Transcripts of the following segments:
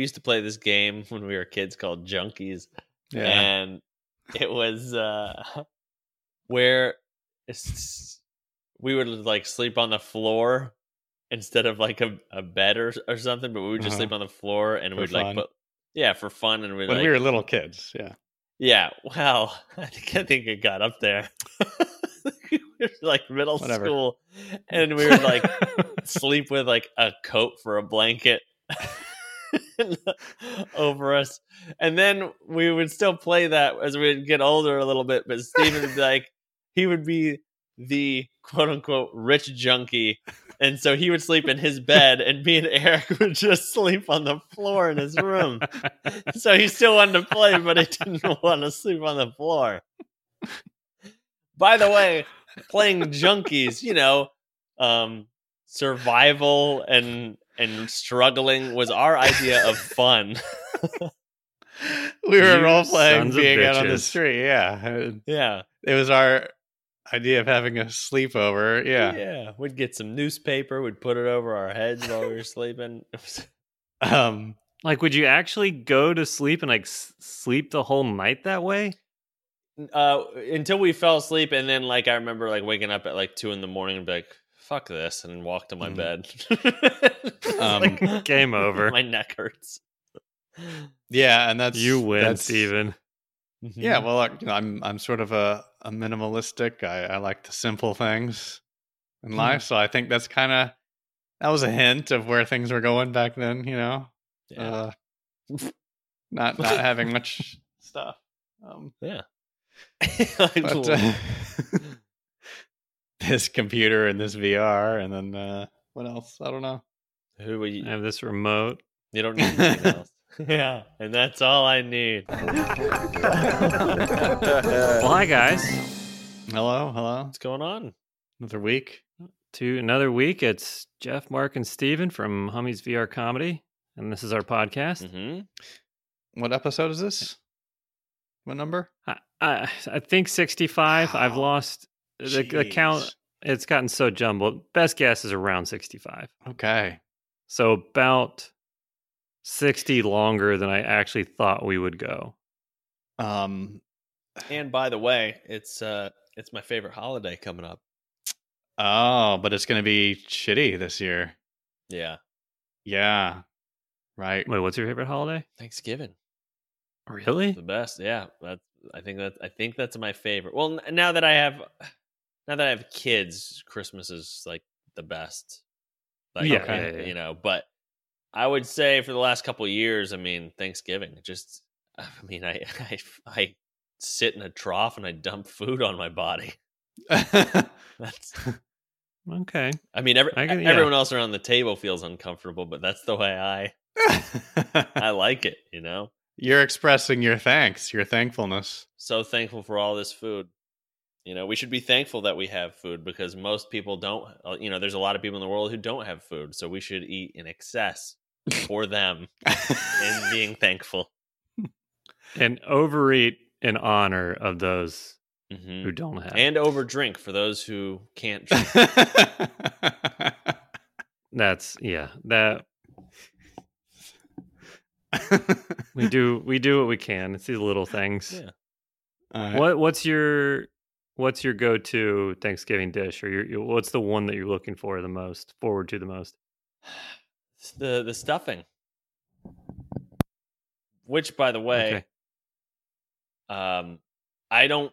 we used to play this game when we were kids called Junkies, Yeah. and it was uh where we would like sleep on the floor instead of like a, a bed or, or something, but we would just Uh-huh. sleep on the floor and For we'd like put yeah for fun and we'd when like we were little kids. Yeah. yeah well I think I think it got up there. we were like middle Whatever. school, and we would like sleep with like a coat for a blanket over us. And then we would still play that as we'd get older a little bit, but Steven would be like, he would be the quote unquote rich junkie. And so he would sleep in his bed, and me and Eric would just sleep on the floor in his room. So he still wanted to play, but he didn't want to sleep on the floor. By the way, playing junkies, you know, um, survival and and struggling was our idea of fun. we were You role playing being out on the street. Yeah. yeah, It was our idea of having a sleepover. Yeah. yeah. We'd get some newspaper, we'd put it over our heads while we were sleeping. Um, like, would you actually go to sleep and like s- sleep the whole night that way? uh, until we fell asleep, and then like I remember like waking up at like two in the morning and be like, "Fuck this," and walk to my Mhm. bed. Um, Like, Game over. My neck hurts. yeah. And that's, you win, that's- Steven. Yeah. Well, like, you know, I'm, I'm sort of a, a minimalistic. I, I like the simple things in life. So I think that's kind of, that was a hint of where things were going back then, you know? yeah. Uh, not, not having much stuff. Um, yeah. but uh, this computer and this VR, and then uh, what else? I don't know. Who will you? I have this remote. You don't need anything else. Yeah, and that's all I need. Well, hi guys. Hello, hello. What's going on? Another week. To another week. It's Jeff, Mark, and Steven from Hummies VR Comedy, and this is our podcast. hmm What episode is this? What number? I, I, I think sixty-five. I've lost the, the count. Jeez. It's gotten so jumbled. Best guess is around sixty-five. Okay. So about 60 longer than I actually thought we would go. Um. And by the way, it's uh, it's my favorite holiday coming up. Oh, but it's gonna be shitty this year. Yeah, Yeah. Right. Wait, what's your favorite holiday? Thanksgiving, Really? the best. Yeah, that's. I think that I think that's my favorite. Well, n- now that I have, now that I have kids, Christmas is like the best. Like, Yeah, okay, yeah, yeah. you know, but I would say for the last couple of years, I mean, Thanksgiving, just, I mean, I, I, I sit in a trough and I dump food on my body. That's, Okay. I mean, every, I can- yeah. everyone else around the table feels uncomfortable, but that's the way I, I like it. You know, You're expressing your thanks, your thankfulness. so thankful for all this food. You know, we should be thankful that we have food because most people don't. uh, You know, there's a lot of people in the world who don't have food, so we should eat in excess for them and being thankful. And overeat in honor of those hmm who don't have. And overdrink for those who can't drink. That's yeah, that we do we do what we can. It's these little things. Yeah. All right. What what's your what's your go-to Thanksgiving dish or your, your what's the one that you're looking for the most, forward to the most? It's the the stuffing. Which, by the way, Okay. um, I don't.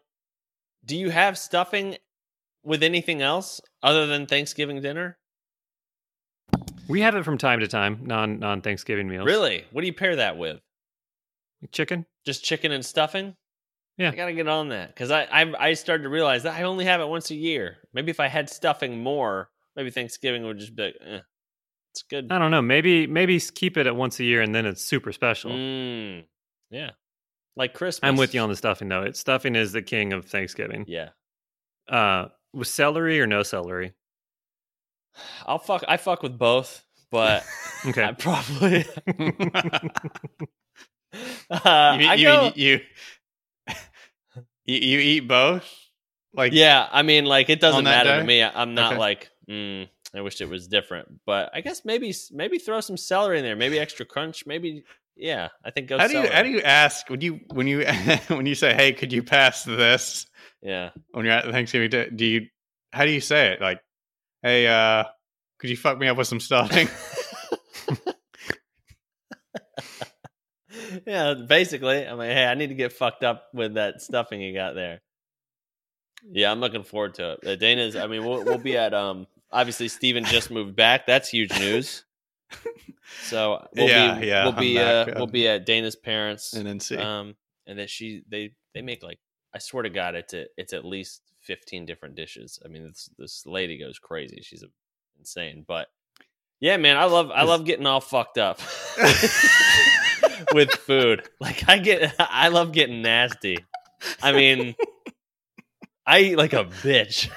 Do you have stuffing with anything else other than Thanksgiving dinner? We have it from time to time, non non Thanksgiving meals. Really? What do you pair that with? Chicken? Just chicken and stuffing? Yeah. I gotta get on that because I, I I started to realize that I only have it once a year. Maybe if I had stuffing more, maybe Thanksgiving would just be like, eh, it's good. I don't know. Maybe maybe keep it at once a year and then it's super special. Mm, yeah, like Christmas. I'm with you on the stuffing though. It stuffing is the king of Thanksgiving. Yeah, Uh with celery or no celery? I'll fuck. I fuck with both, but I Okay. probably. uh, you, I you, go- you, you, you eat both? Like yeah, I mean, like it doesn't matter day? to me. I'm not Okay. like, mm, I wish it was different, but I guess maybe maybe throw some celery in there, maybe extra crunch, maybe yeah. I think go. How do you celery. how do you ask when you when you when you say, "Hey, could you pass this?" Yeah, When you're at Thanksgiving, Day, do you how do you say it? Like, "Hey, uh, could you fuck me up with some stuffing?" yeah. Basically, I'm like, hey, I need to get fucked up with that stuffing you got there. Yeah, I'm looking forward to it. Uh, Dana's. I mean, we'll we'll be at um. Obviously, Steven just moved back. That's huge news. So we'll Yeah, be yeah, we'll I'm be back, uh, uh, we'll be at Dana's parents. and then see. Um, and then she they they make like I swear to God, it's a, it's at least fifteen different dishes. I mean, this this lady goes crazy. She's a, insane. But yeah, man, I love I love getting all fucked up with food. Like I get I love getting nasty. I mean, I eat like a bitch.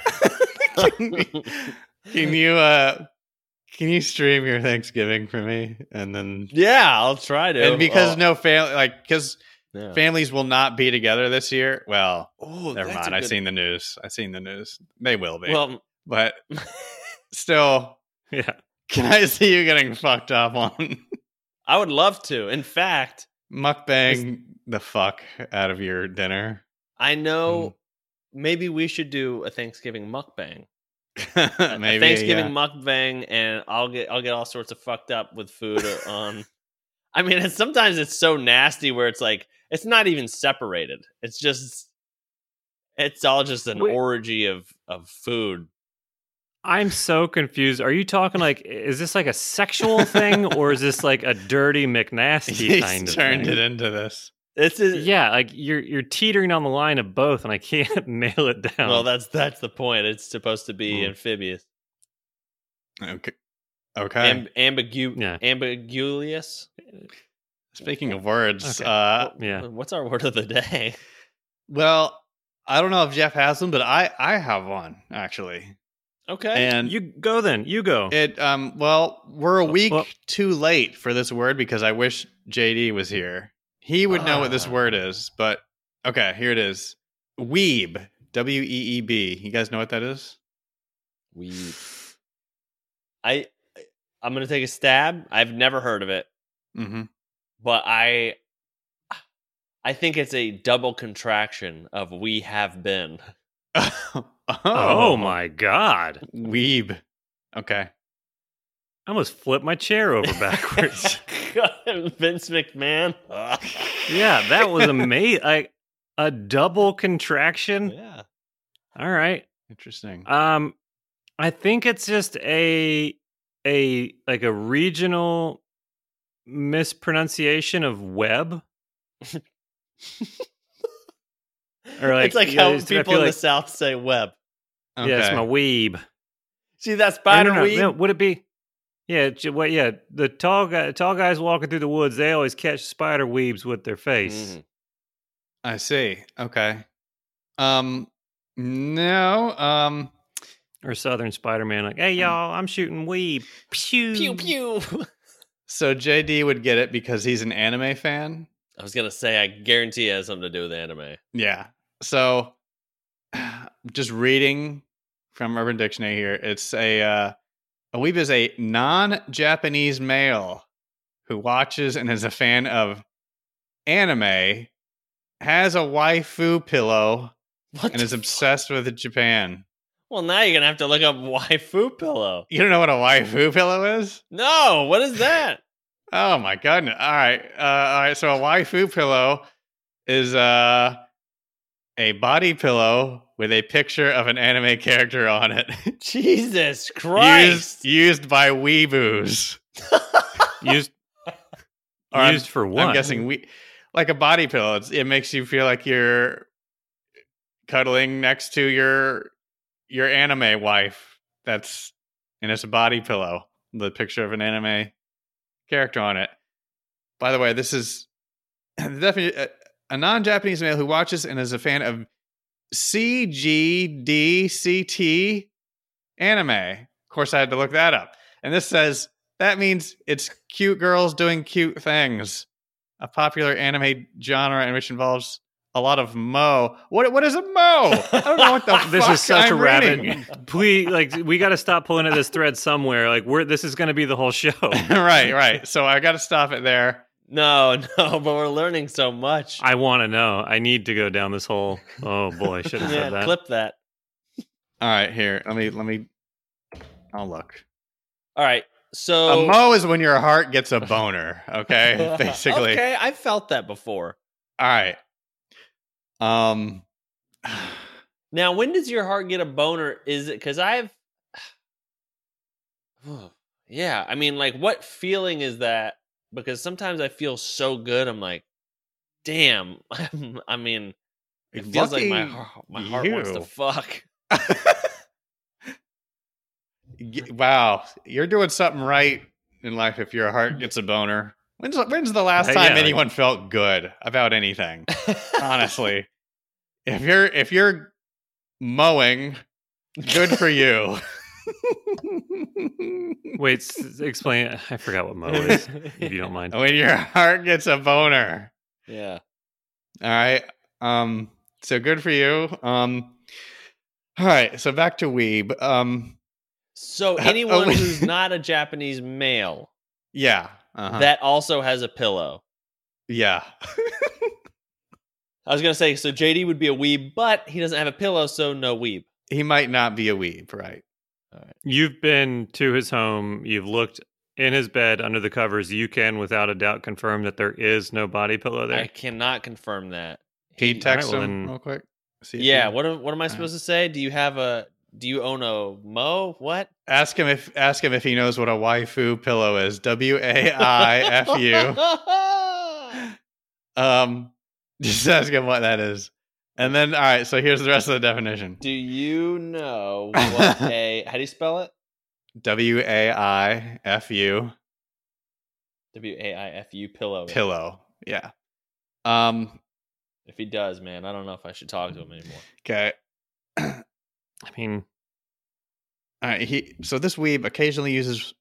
Can you uh can you stream your Thanksgiving for me? And then yeah, I'll try to. and because Oh, no family like because yeah. families will not be together this year. Well, Oh, never mind. I've seen the news. I've seen the news. They will be. Well, but still, Yeah. can I see you getting fucked up on I would love to. In fact, mukbang the fuck out of your dinner? I Mm. know maybe we should do a Thanksgiving mukbang. Maybe a Thanksgiving yeah. mukbang, and I'll get I'll get all sorts of fucked up with food on. I mean, it's, sometimes it's so nasty where it's like it's not even separated. It's just it's all just an Wait. orgy of of food. I'm so confused. Are you talking like is this like a sexual thing or is this like a dirty McNasty He's kind of thing? He's turned thing? it into this. This is Yeah, like you're you're teetering on the line of both, and I can't nail it down. well, that's that's the point. It's supposed to be Hmm. amphibious, Okay. Okay. Amb- ambigu- Yeah. ambiguous. Speaking of words, Okay. uh, yeah. What's our word of the day? well, I don't know if Jeff has them, but I I have one actually, Okay. and you go then. You go. it um well we're a week well- too late for this word because I wish JD was here. He would know what this Ah. word is, but okay, here it is. Weeb, W E E B. You guys know what that is? We, I, I'm gonna take a stab. I've never heard of it, Mm-hmm. but I, I think it's a double contraction of "we have been." oh, oh my god! Weeb. Okay. I almost flipped my chair over backwards. Vince McMahon. yeah, that was amazing. Like a double contraction. yeah. All right. Interesting. Um, I think it's just a a like a regional mispronunciation of web. Or like it's like how people in the South say "web." Okay. Yeah, it's my weeb. See that spider no, no, weed? no, would it be? Yeah, j- what? Yeah, the tall guy, tall guys walking through the woods. They always catch spider weebs with their face. Mhm. I see. Okay. Um no, um Or Southern Spider Man, like, "Hey y'all, I'm shooting weeb." Pew Pew pew. so JD would get it because he's an anime fan. I was gonna say, I guarantee it has something to do with anime. Yeah. So just reading from Urban Dictionary here, it's a uh a weeb is a non-Japanese male who watches and is a fan of anime, has a waifu pillow, What? and is obsessed with Japan. Well, now you're gonna have to look up waifu pillow. You don't know what a waifu pillow is? No, what is that? Oh my goodness! All right, uh, all right. So a waifu pillow is uh, a body pillow with a picture of an anime character on it, Jesus Christ! used by weeboos. Used Or I'm- used for what? I'm guessing we like a body pillow. It's, it makes you feel like you're cuddling next to your your anime wife. That's and it's a body pillow. The picture of an anime character on it. By the way, this is the defi- uh, a, non-Japanese male who watches and is a fan of CGDCT anime. Of course, I had to look that up. And this says that means it's cute girls doing cute things. A popular anime genre in which involves a lot of moe. What what is a moe? I don't know what the This is such I'm a rabbit. Please, like, we got to stop pulling at this thread somewhere. Like, we're this is going to be the whole show. right, right. So I got to stop it there. No, no, but we're learning so much. I want to know. I need to go down this hole. Oh boy, I should have yeah, said that. clip that. All right, here. Let me let me. I'll look. All right. So a moe is when your heart gets a boner. Okay, basically. okay, I felt that before. All right. Um. Now, when does your heart get a boner? Is it because I've, yeah, I mean, like, what feeling is that? Because sometimes I feel so good, I'm like, damn. I mean, it feels like my Lucky heart, my heart wants to fuck. Wow, you're doing something right in life if your heart gets a boner. When's when's the last time yeah. anyone felt good about anything? Honestly, if you're if you're mowing, good for you. Wait, s- explain. I forgot what moe is. If you don't mind. when your heart gets a boner. yeah. All right. Um. So good for you. Um. All right. So back to weeb. Um. So Oh, anyone wait. who's not a Japanese male Yeah. Uh-huh. that also has a pillow. yeah. I was gonna say, so JD would be a weeb, but he doesn't have a pillow, so no weeb. he might not be a weeb, right? You've been to his home. You've looked in his bed under the covers. You can, without a doubt, confirm that there is no body pillow there. I cannot confirm that. Can you He- text well, him then- real quick? See Yeah, he- what am, what am I supposed to say? Do you have a do you own a Mo? What? Ask him if ask him if he knows what a waifu pillow is. W A I F U. Um, just ask him what that is, and then all right. So here's the rest of the definition. do you know what a how do you spell it? W A I F U W A I F U pillow. pillow. Yeah. Um. If he does, man, I don't know if I should talk to him anymore. Okay. I mean, All right. He so this weeb occasionally uses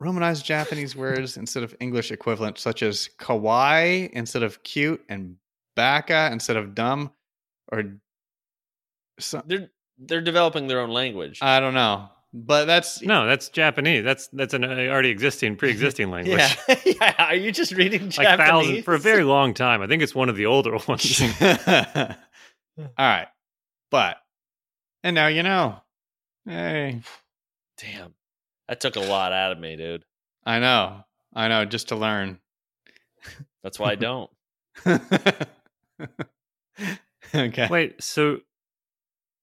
Romanized Japanese words instead of English equivalents, such as kawaii instead of cute and baka instead of dumb, or so, They're they're developing their own language. I don't know. But that's no, that's Japanese. That's that's an uh, already existing, pre-existing language. yeah. yeah. Are you just reading like Japanese? thousands for a very long time. I think it's one of the older ones. all right. But and now you know. Hey, Damn. That took a lot out of me, dude. I know. I know. Just to learn. That's why I don't. okay. Wait, so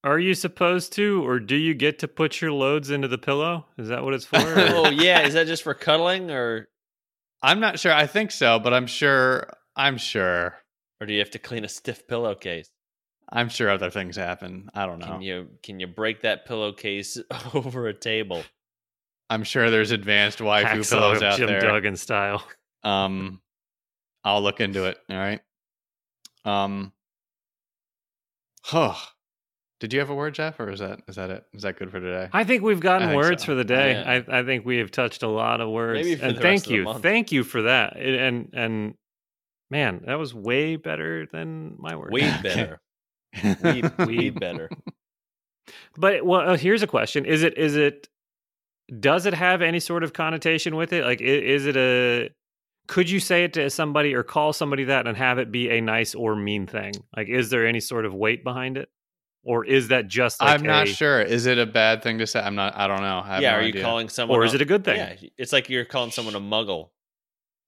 are you supposed to, or do you get to put your loads into the pillow? Is that what it's for? oh yeah, is that just for cuddling or I'm not sure. I think so, but I'm sure. I'm sure. or do you have to clean a stiff pillowcase? I'm sure other things happen. I don't know. Can you can you break that pillowcase over a table? I'm sure there's advanced waifu Hacksaw pillows out Jim there. Duggan style. Um, I'll look into it. All right. Um. Huh. Did you have a word, Jeff, or is that is that it? Is that good for today? I think we've gotten think words so. for the day. Yeah. I, I think we have touched a lot of words. Maybe for and the thank rest of the you, month. thank you for that. It- and and man, that was way better than my word. Way better. Weed, weed better. But well, uh, here's a question: Is it is it does it have any sort of connotation with it? Like, is it a could you say it to somebody or call somebody that and have it be a nice or mean thing? Like, is there any sort of weight behind it, or is that just like I'm not a- sure. Is it a bad thing to say? I'm not. I don't know. I have yeah, no are you idea. calling someone or is a- it a good thing? Yeah, it's like you're calling someone a muggle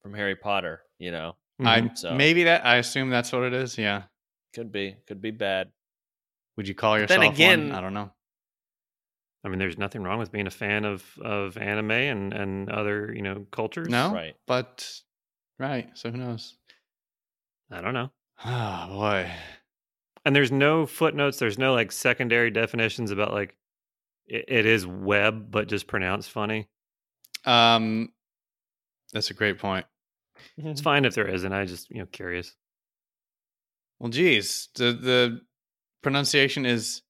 from Harry Potter, you know. I Mhm. So- maybe that. I assume that's what it is. Yeah. Could be, could be bad. Would you call yourself then again- one? I don't know. I mean, there's nothing wrong with being a fan of of anime and and other you know cultures. No, Right. but right. So who knows? I don't know. Oh boy. And there's no footnotes. There's no like secondary definitions about like it, it is web, but just pronounced funny. Um, that's a great point. It's fine if there isn't. I just you know curious. Well, geez, the the pronunciation is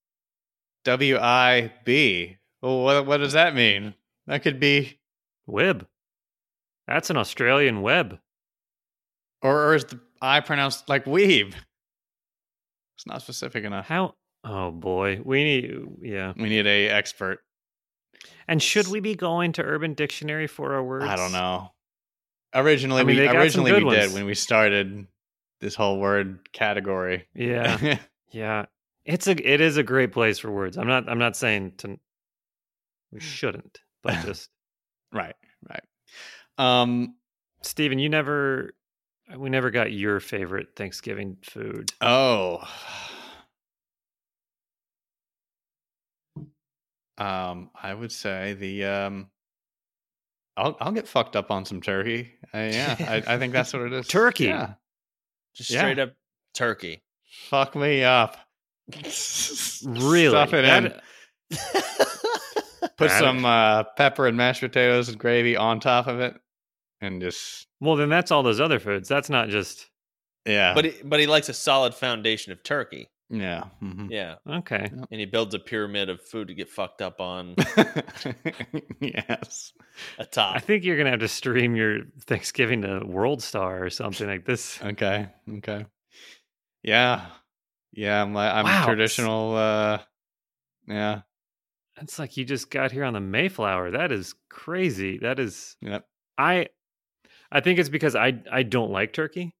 W I B. Well, what what does that mean? That could be, Web. That's an Australian web. Or or is the I pronounced like weeb? It's not specific enough. How? Oh boy, we need. Yeah. We need a expert. And should we be going to Urban Dictionary for our words? I don't know. Originally, I mean, we they got some originally we did when we started this whole word category. Yeah. Yeah, it's a it is a great place for words. I'm not I'm not saying to we shouldn't, but just right, right. Um. Stephen, you never we never got your favorite Thanksgiving food. Oh. Um, I would say the um. I'll I'll get fucked up on some turkey. Uh, yeah, I, I think that's what it is. Turkey? Yeah. Just Yeah. straight up turkey. Fuck me up. Really? Stuff it in. Put That- some uh, pepper and mashed potatoes and gravy on top of it, and just well, then that's all those other foods. That's not just yeah, but he, but he likes a solid foundation of turkey. yeah. mhm. Yeah, okay. and he builds a pyramid of food to get fucked up on yes. atop. I think you're gonna have to stream your Thanksgiving to World Star or something like this. Okay. Okay. Yeah. Yeah. My, I'm Wow. traditional. Uh, yeah. It's like you just got here on the Mayflower. That is crazy. That is Yep. I I think it's because I I don't like turkey.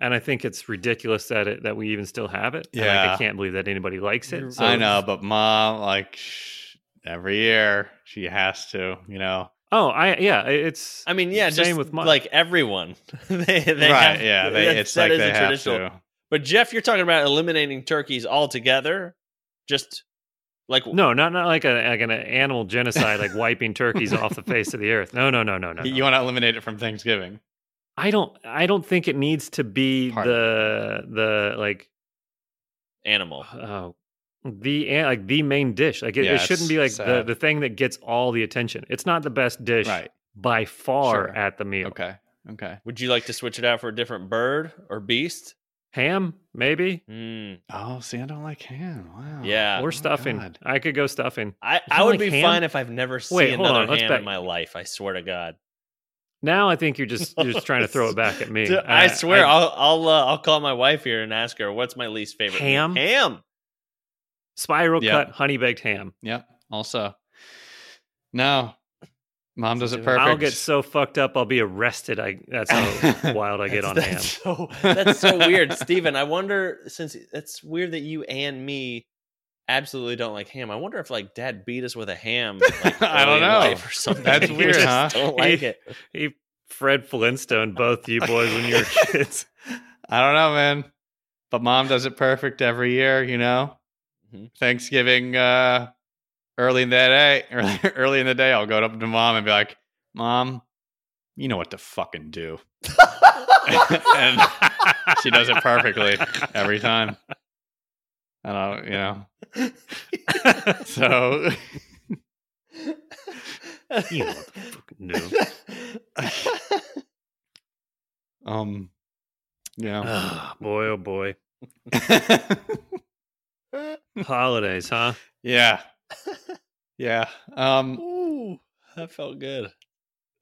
And I think it's ridiculous that it that we even still have it. And, like, Yeah. I can't believe that anybody likes it. So I know, but mom, like, sh- every year she has to, you know. Oh, I yeah, it's I mean, yeah, Same just with my- like everyone. they, they right. have- yeah. They, it's that like is they a have traditional- to. But Jeff, you're talking about eliminating turkeys altogether. Just like no, not not like a like an animal genocide, like wiping turkeys off the face of the earth. No, no, no, no, no. You no. want to eliminate it from Thanksgiving. I don't I don't think it needs to be the the like animal. oh the like the main dish. Like it, Yeah, it shouldn't be like the, the thing that gets all the attention. It's not the best dish Right. by far Sure. at the meal. Okay. Okay. Would you like to switch it out for a different bird or beast? Ham, maybe, Mm, Oh, see, I don't like ham. Wow. Yeah. Oh or my stuffing. God. I could go stuffing. I, I would like be ham? fine if I've never seen Wait, hold another on, ham back- in my life. I swear to God. Now I think you're just you're just trying to throw it back at me. Dude, I, swear, I, will I'll uh, I'll call my wife here and ask her what's my least favorite meat?" Ham? Ham. spiral Yeah. cut honey baked ham. Yep. Also, no, mom does it perfect. I'll get so fucked up I'll be arrested. I that's how wild I get on ham. that's So, that's so weird, Steven. I wonder since it's weird that you and me absolutely don't like ham. I wonder if like Dad beat us with a ham. Like, I don't know. life or something. That's We weird, just huh? Don't like it. He Fred Flintstone, both you boys when you were kids. I don't know, man. But mom does it perfect every year, you know. Mhm. Thanksgiving uh early in the day, early, early in the day, I'll go up to mom and be like, "Mom, you know what to fucking do." and she does it perfectly every time. I don't, you know. So you know what the fuck no. um yeah. Oh, boy, oh boy. Holidays, huh? yeah. Yeah. Um Ooh, that felt good.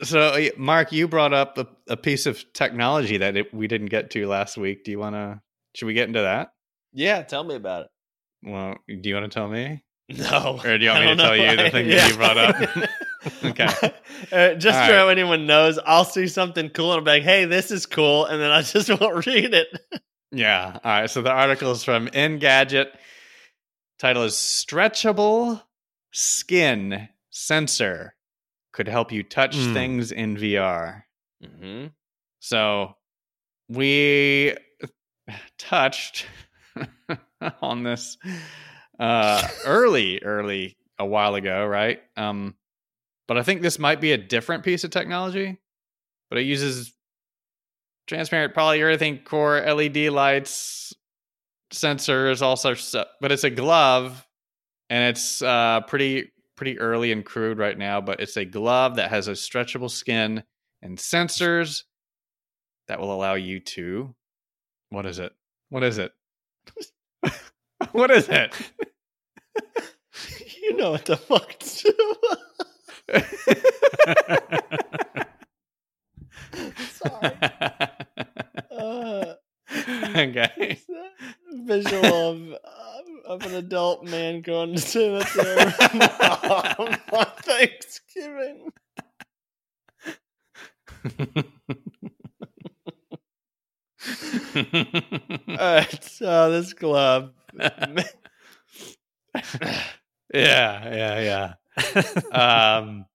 So, uh, Mark, you brought up a, a piece of technology that it, we didn't get to last week. Do you want to? Should we get into that? Yeah, tell me about it. Well, do you want to tell me? No. Or do you want me to don't tell you the thing that you brought up? Okay. Uh, just All so right. anyone knows, I'll see something cool and I'll be like, hey, this is cool. And then I just won't read it. Yeah. All right. So the article is from Engadget. Title is "Stretchable Skin Sensor Could Help You Touch Hmm. Things in VR." Mm-hmm. So we touched on this uh early early a while ago, right? Um but I think this might be a different piece of technology, but it uses transparent polyurethane core LED lights, sensors, all sorts of stuff. But it's a glove and it's uh pretty pretty early and crude right now, but it's a glove that has a stretchable skin and sensors that will allow you to what is it? What is it? what is it? You know what the fuck to do. Sorry. Uh, okay. Visual of uh, of an adult man going to their mom on Thanksgiving. All right, so this glove. yeah, yeah, yeah. Um,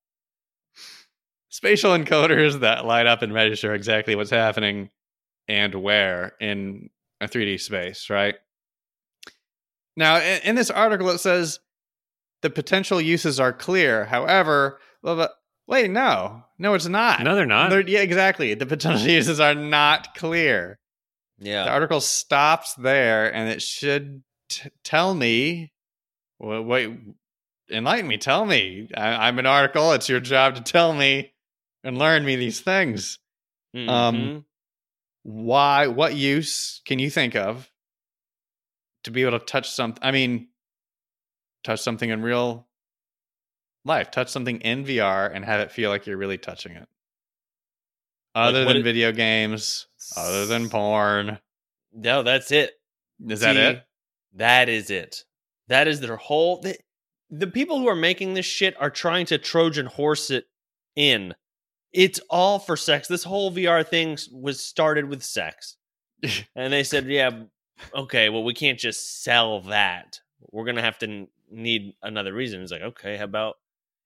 spatial encoders that light up and register exactly what's happening and where in a 3D space, right? Now, in, in this article, it says the potential uses are clear. However, well, but wait, no, no, it's not. no, they're not. They're- yeah, exactly. The potential uses are not clear. Yeah. The article stops there, and it should t- tell me. Well, wait, enlighten me. Tell me. I- I'm an article. It's your job to tell me and learn me these things. um, Mhm. Why? What use can you think of to be able to touch something? I mean, touch something in real life. Touch something in VR and have it feel like you're really touching it. Other what than it- video games, other than porn. no, that's it. Is that it? That is it. That is their whole. The, the people who are making this shit are trying to Trojan horse it in. It's all for sex. This whole VR thing was started with sex. and they said, yeah, okay, well, we can't just sell that. We're to have to need another reason. It's like, okay, how about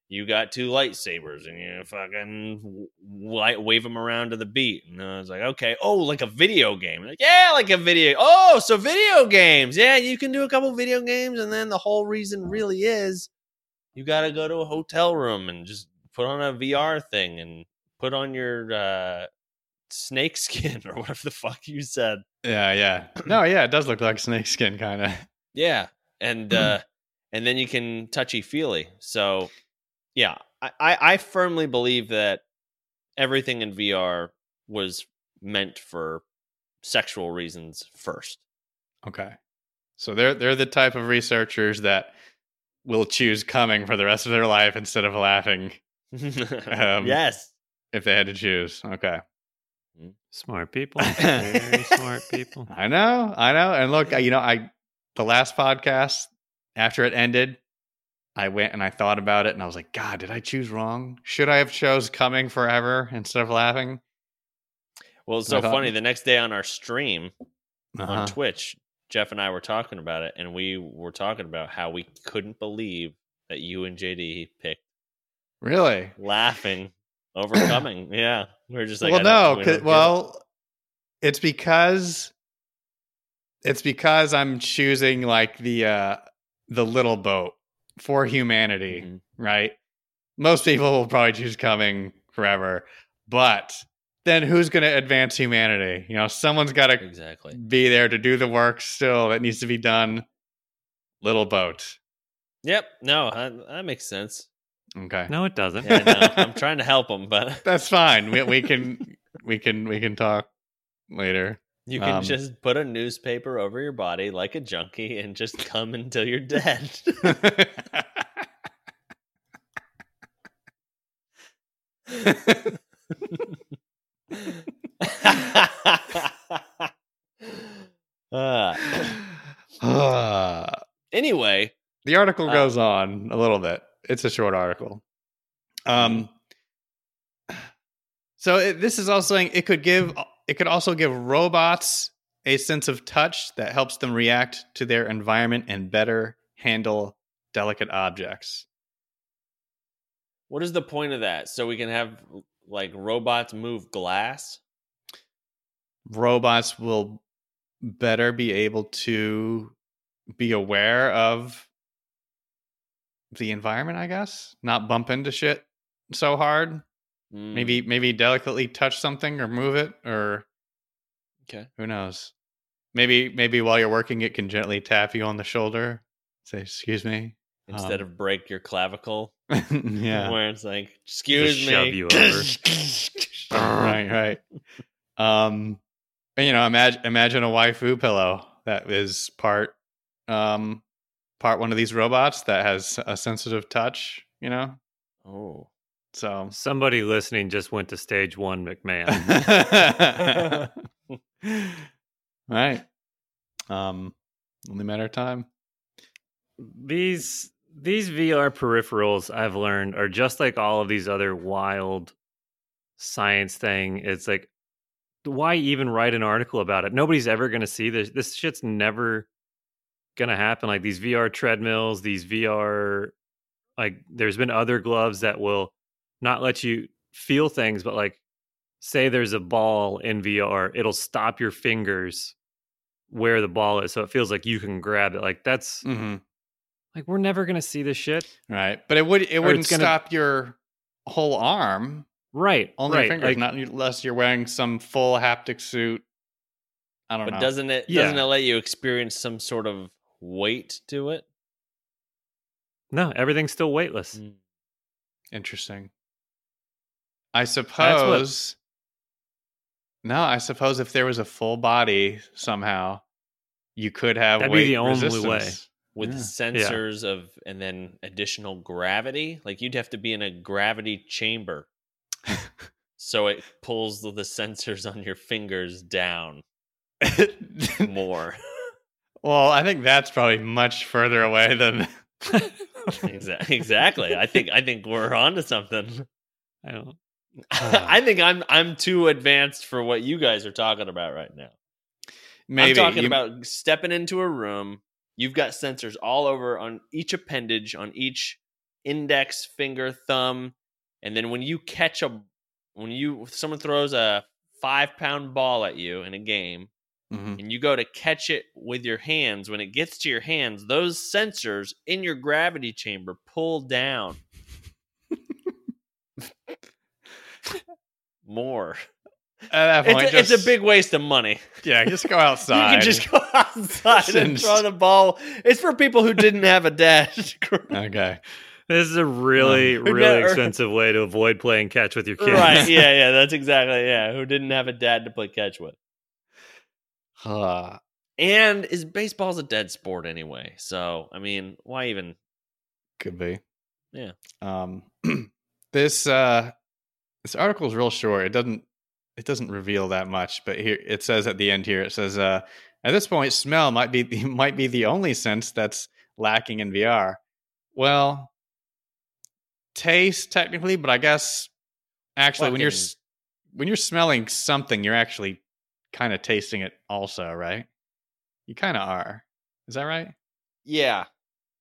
you got two lightsabers and you fucking light, wave them around to the beat? And I was like, okay, oh, like a video game. Like, yeah, like a video. Oh, so video games. Yeah, you can do a couple video games. And then the whole reason really is you got to go to a hotel room and just put on a VR thing and put on your uh, snake skin or whatever the fuck you said. Yeah, yeah. No, yeah, it does look like snakeskin kind of. Yeah, and uh, and then you can touchy feely. So, yeah, I, I I firmly believe that everything in VR was meant for sexual reasons first. Okay. So they're they're the type of researchers that will choose coming for the rest of their life instead of laughing Um, yes, if they had to choose. Okay. Smart people. Very smart people. I know, I know. And look, I- you know, I the last podcast after it ended, I went and I thought about it and I was like, God, did I choose wrong? Should I have chose coming forever instead of laughing? well, it's so thought- funny. The next day on our stream Uh-huh. on Twitch, Jeff and I were talking about it, and we were talking about how we couldn't believe that you and JD picked Really? laughing, overcoming. yeah, we're just like, well, no. we 'cause- don't it. well, it's because it's because I'm choosing like the uh the little boat for humanity, Mhm. right? Most people will probably choose coming forever, but then who's going to advance humanity? You know, someone's got to exactly. be there to do the work still that needs to be done. Little boat. Yep. No, that makes sense. Okay. No, it doesn't. Yeah, I know. I'm trying to help him, but That's fine. We, we can we can we can talk later. you can Um, just put a newspaper over your body like a junkie and just come until you're dead. Uh, Ah. anyway, the article Uh, goes on a little bit. It's a short article. Um so it, this is also saying it could give it could also give robots a sense of touch that helps them react to their environment and better handle delicate objects. what is the point of that? So we can have like robots move glass? Robots will better be able to be aware of the environment, I guess. Not bump into shit so hard. Mm, Maybe maybe delicately touch something or move it or Okay. who knows. Maybe maybe while you're working it can gently tap you on the shoulder. Say, excuse me. Instead Um, of break your clavicle, yeah. where it's like, excuse Just me. shove you over. right, right. Um and, you know, imagine imagine a waifu pillow that is part um part one of these robots that has a sensitive touch, you know? oh. So Somebody listening just went to stage one, McMahon. right. Um Only matter of time. these these VR peripherals I've learned are just like all of these other wild science thing. It's like why even write an article about it? Nobody's ever going to see this. This shit's never going to happen. Like these VR treadmills, these VR like there's been other gloves that will not let you feel things but like say there's a ball in VR, it'll stop your fingers where the ball is so it feels like you can grab it. Like that's Mm-hmm. like we're never going to see this shit. Right, but it would it Or wouldn't gonna- stop your whole arm. Right. Only right. your fingers, like, not unless you're wearing some full haptic suit. I don't But know. But doesn't it Yeah. doesn't it let you experience some sort of weight to it? no, everything's still weightless. Mm. Interesting. I suppose. No, I suppose if there was a full body somehow, you could have That'd be the only way. With Yeah. sensors of and then additional gravity, like you'd have to be in a gravity chamber, so it pulls the, the sensors on your fingers down more. Well, I think that's probably much further away than. exactly. Exactly. I think I think we're onto something. I don't. I think I'm I'm too advanced for what you guys are talking about right now. Maybe I'm talking you- about stepping into a room. You've got sensors all over on each appendage, on each index, finger, thumb, and then when you catch a, when you someone throws a five pound ball at you in a game, Mhm. and you go to catch it with your hands, when it gets to your hands, those sensors in your gravity chamber pull down more. At that It's point, a, it's a big waste of money. Yeah, just go outside. You can just go outside and throw the ball. It's for people who didn't have a dad. okay. This is a really, Um, really never- expensive way to avoid playing catch with your kids. right? Yeah, yeah. That's exactly yeah. Who didn't have a dad to play catch with? Huh. And is baseball's a dead sport anyway? So I mean, why even? Could be. Yeah. Um this uh this article is real short. It doesn't it doesn't reveal that much, but here it says at the end here it says uh at this point smell might be the, might be the only sense that's lacking in VR. Well, taste technically, but I guess actually when you're when you're smelling something, you're actually kind of tasting it also, right? You kind of are. Is that right? Yeah,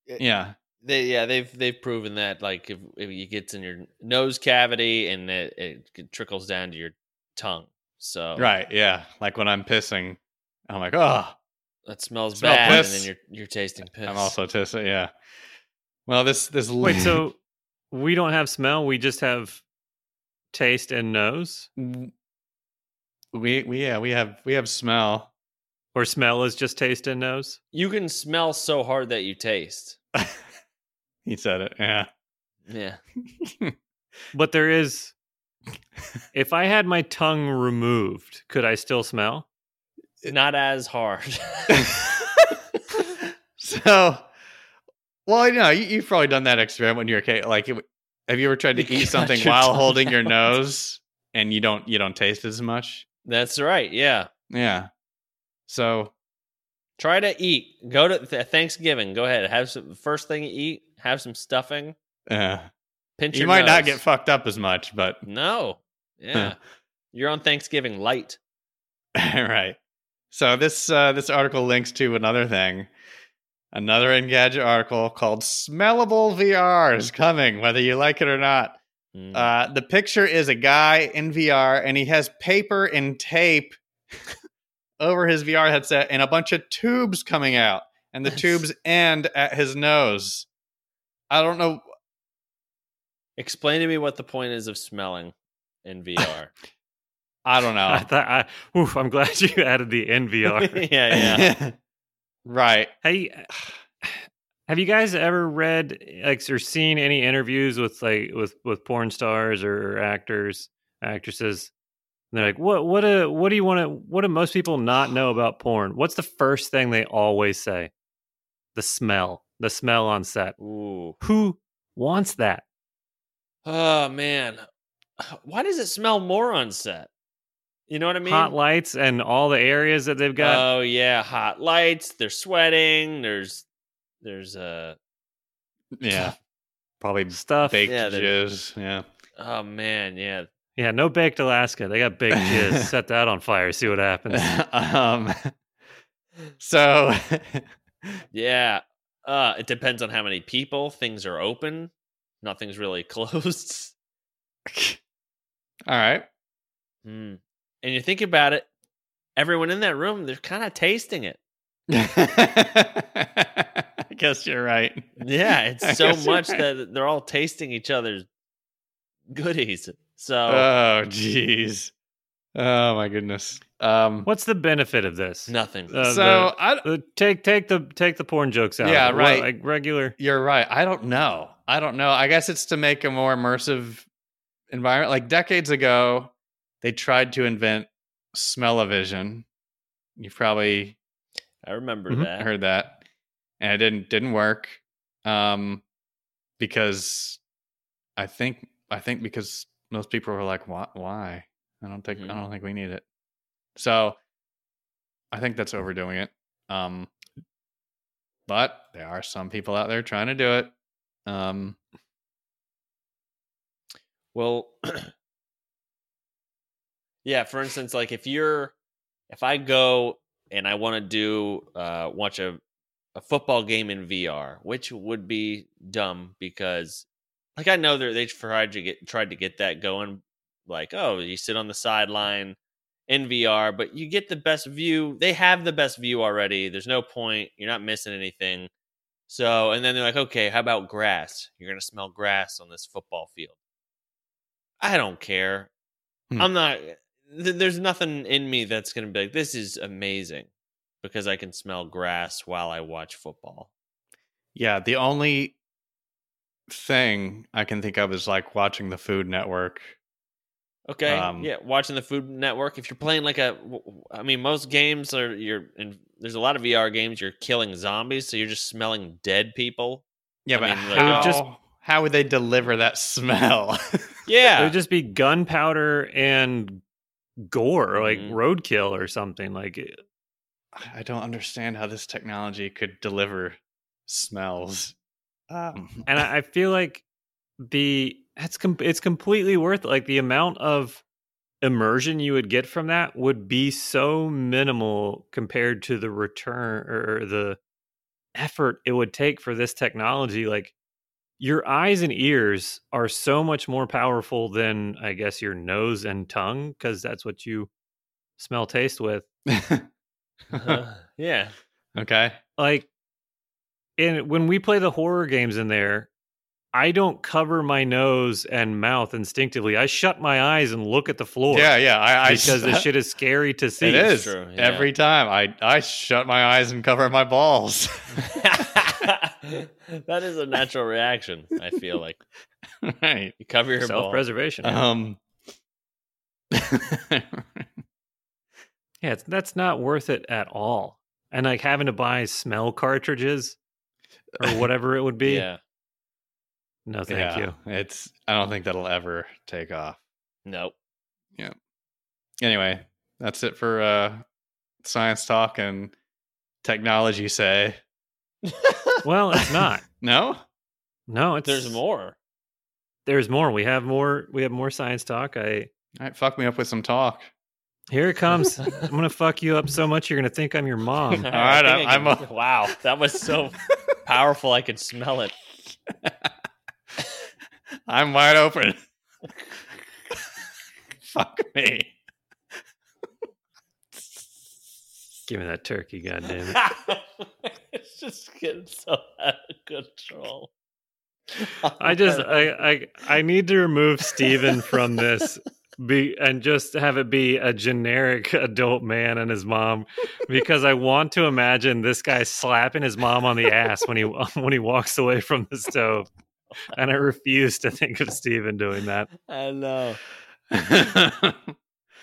Yeah. they yeah they've they've proven that like if, if it gets in your nose cavity and it, it trickles down to your tongue. So Right, yeah. Like when I'm pissing, I'm like, oh, that smells Smell bad, piss. and then you're you're tasting piss. I'm also pissing. Yeah. Well, this this Wait, so we don't have smell. We just have taste and nose, we we yeah we have we have smell. or smell is just taste and nose. you can smell so hard that you taste. he said it. Yeah. Yeah. But there is. If I had my tongue removed, could I still smell? Not as hard. so, well, you know, you, you've probably done that experiment when you're a kid. Like, it- have you ever tried to You eat something while tongue holding your nose and you don't you don't taste as much? That's right. Yeah. Yeah. So Try to eat. Go to th- Thanksgiving. Go ahead. Have some first thing you eat. Have some stuffing. yeah, Pinch you might not get fucked up as much, but No. Yeah. You're on Thanksgiving light. right. So this uh, this article links to another thing, another Engadget article called "Smellable VR" is coming, whether you like it or not. Mm. Uh, the picture is a guy in VR, and he has paper and tape over his VR headset, and a bunch of tubes coming out, and the tubes end at his nose. I don't know. Explain to me what the point is of smelling in VR. I don't know. I thought, I, oof, I'm glad you added the NVR. yeah, yeah. right. hey, have you guys ever read like or seen any interviews with like with with porn stars or actors, actresses? And they're like, what what do what do you want to what do most people not know about porn? What's the first thing they always say? The smell, the smell on set. Ooh. Who wants that? Oh man. Why does it smell more on set? You know what I mean? hot lights and all the areas that they've got. Oh yeah, hot lights. They're sweating. There's there's uh Yeah. Probably stuff. baked Yeah, jizz. Yeah. oh man, yeah. Yeah, no baked Alaska. They got baked jizz. Set that on fire. See what happens. um, so, Yeah. Uh it depends on how many people. Things are open. Nothing's really closed. all right. Hmm. And you think about it, everyone in that room, they're kind of tasting it. I guess you're right. Yeah, I it's so much right. that they're all tasting each other's goodies. So Oh, jeez. Oh my goodness. Um, What's the benefit of this? nothing. Uh, so I, Uh, take take the take the porn jokes out. Yeah, of it. What, right. like regular. You're right. I don't know. I don't know. I guess it's to make a more immersive environment. Like decades ago, they tried to invent smell-o-vision. You've probably I remember Mhm. that. I heard that, and it didn't didn't work. Um, because I think I think because most people were like, "Why? Why? I don't think Mhm. I don't think we need it." So I think that's overdoing it. Um, but there are some people out there trying to do it. Um, Well, yeah. For instance, like if you're, if I go and I want to do uh, watch a a football game in VR, which would be dumb because, like, I know they tried to get tried to get that going. Like, oh, you sit on the sideline in VR, but you get the best view. They have the best view already. There's no point. You're not missing anything. So, and then they're like, okay, how about grass? You're gonna smell grass on this football field. I don't care. Hmm. I'm not. Th- there's nothing in me that's going to be like, this is amazing because I can smell grass while I watch football. yeah, the only thing I can think of is like watching the Food Network. Okay. Um, yeah. Watching the Food Network. If you're playing like a, I mean, most games are, you're, in, there's a lot of VR games, you're killing zombies. So you're just smelling dead people. Yeah, I but mean, how It would just- how would they deliver that smell? Yeah, it would just be gunpowder and gore, like Mhm. roadkill or something. Like I don't understand how this technology could deliver smells. Um, and I, I feel like the that's com- it's completely worth like the amount of immersion you would get from that would be so minimal compared to the return or the effort it would take for this technology like your eyes and ears are so much more powerful than i guess your nose and tongue because that's what you smell taste with Uh, yeah. okay. like and when we play the horror games in there i don't cover my nose and mouth instinctively i shut my eyes and look at the floor Yeah, yeah. I, I because this shit is scary to see It is true, yeah. every time. I I shut my eyes and cover my balls. that is a natural reaction. I feel like right. you cover your self-preservation Um. yeah it's, that's not worth it at all and like having to buy smell cartridges or whatever it would be Yeah. no thank yeah, you It's. I don't think that'll ever take off. Nope. Yeah. Anyway, that's it for uh science talk and technology. Say well it's not no. no it's There's more. there's more we have more we have more science talk i All right, fuck me up with some talk. here it comes i'm gonna fuck you up so much you're gonna think i'm your mom All right, I think I I'm- I'm a- wow, that was so powerful. I could smell it. I'm wide open. fuck me. Give me that turkey goddamn it it's just getting so out of control. I just I, I I need to remove Steven from this be and just have it be a generic adult man and his mom because I want to imagine this guy slapping his mom on the ass when he when he walks away from the stove. And I refuse to think of Steven doing that. I know.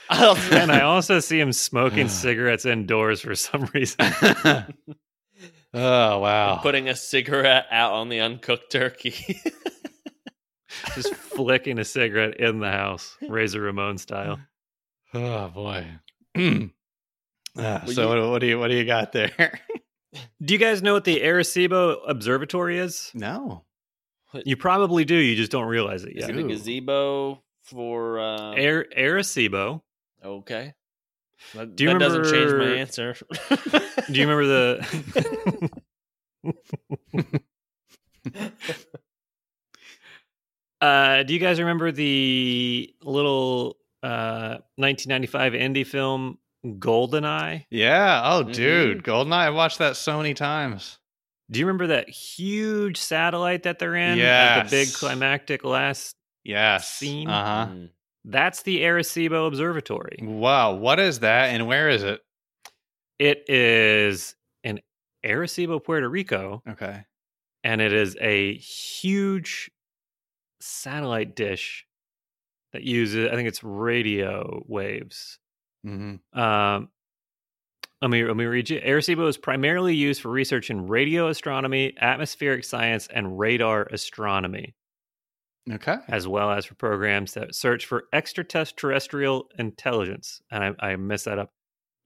And I also see him smoking cigarettes indoors for some reason. oh wow. putting a cigarette out on the uncooked turkey. Just flicking a cigarette in the house, Razor Ramon style. Oh boy. Ah, so you- what, what do you what do you got there? Do you guys know what the Arecibo Observatory is? no. You probably do. You just don't realize it Is yet. it a Ooh. gazebo for? Uh, Air Arecibo. Okay. That, Do you that doesn't change my answer. Do you remember the? uh, do you guys remember the little uh, 1995 indie film Goldeneye? Yeah. Oh, Mhm. dude, Goldeneye. I watched that so many times. Do you remember that huge satellite that they're in at the big climactic last? Yes. Scene? Uh huh. Mm. That's the Arecibo Observatory. Wow. What is that, and where is it? It is in Arecibo, Puerto Rico, Okay. and it is a huge satellite dish that uses, I think it's radio waves. Mm-hmm. Um, let me let me read you. Arecibo is primarily used for research in radio astronomy, atmospheric science, and radar astronomy, Okay. as well as for programs that search for extraterrestrial intelligence. And I, I messed that up.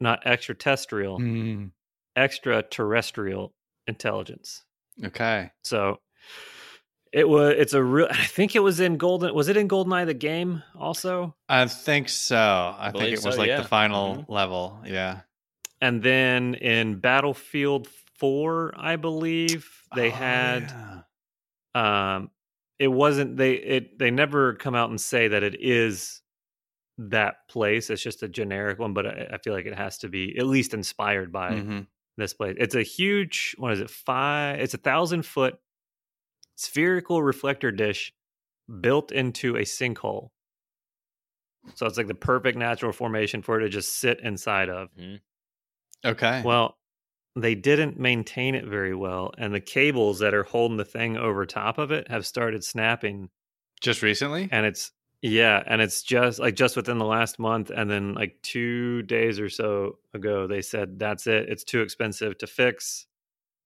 Not extraterrestrial, Mm. extraterrestrial intelligence. Okay. So it was. It's a real. I think it was in Golden. Was it in Goldeneye the game also? I think so. I think it was so, like yeah. the final Mhm. level. Yeah. And then in Battlefield Four, I believe they Oh, had. yeah. um it wasn't they it they never come out and say that it is that place it's just a generic one but i, I feel like it has to be at least inspired by Mhm. this place it's a huge what is it five it's a thousand foot spherical reflector dish built into a sinkhole so it's like the perfect natural formation for it to just sit inside of Okay. well, they didn't maintain it very well, and the cables that are holding the thing over top of it have started snapping. Just recently? And it's yeah, and it's just like just within the last month, and then like two days or so ago, they said that's it. It's too expensive to fix.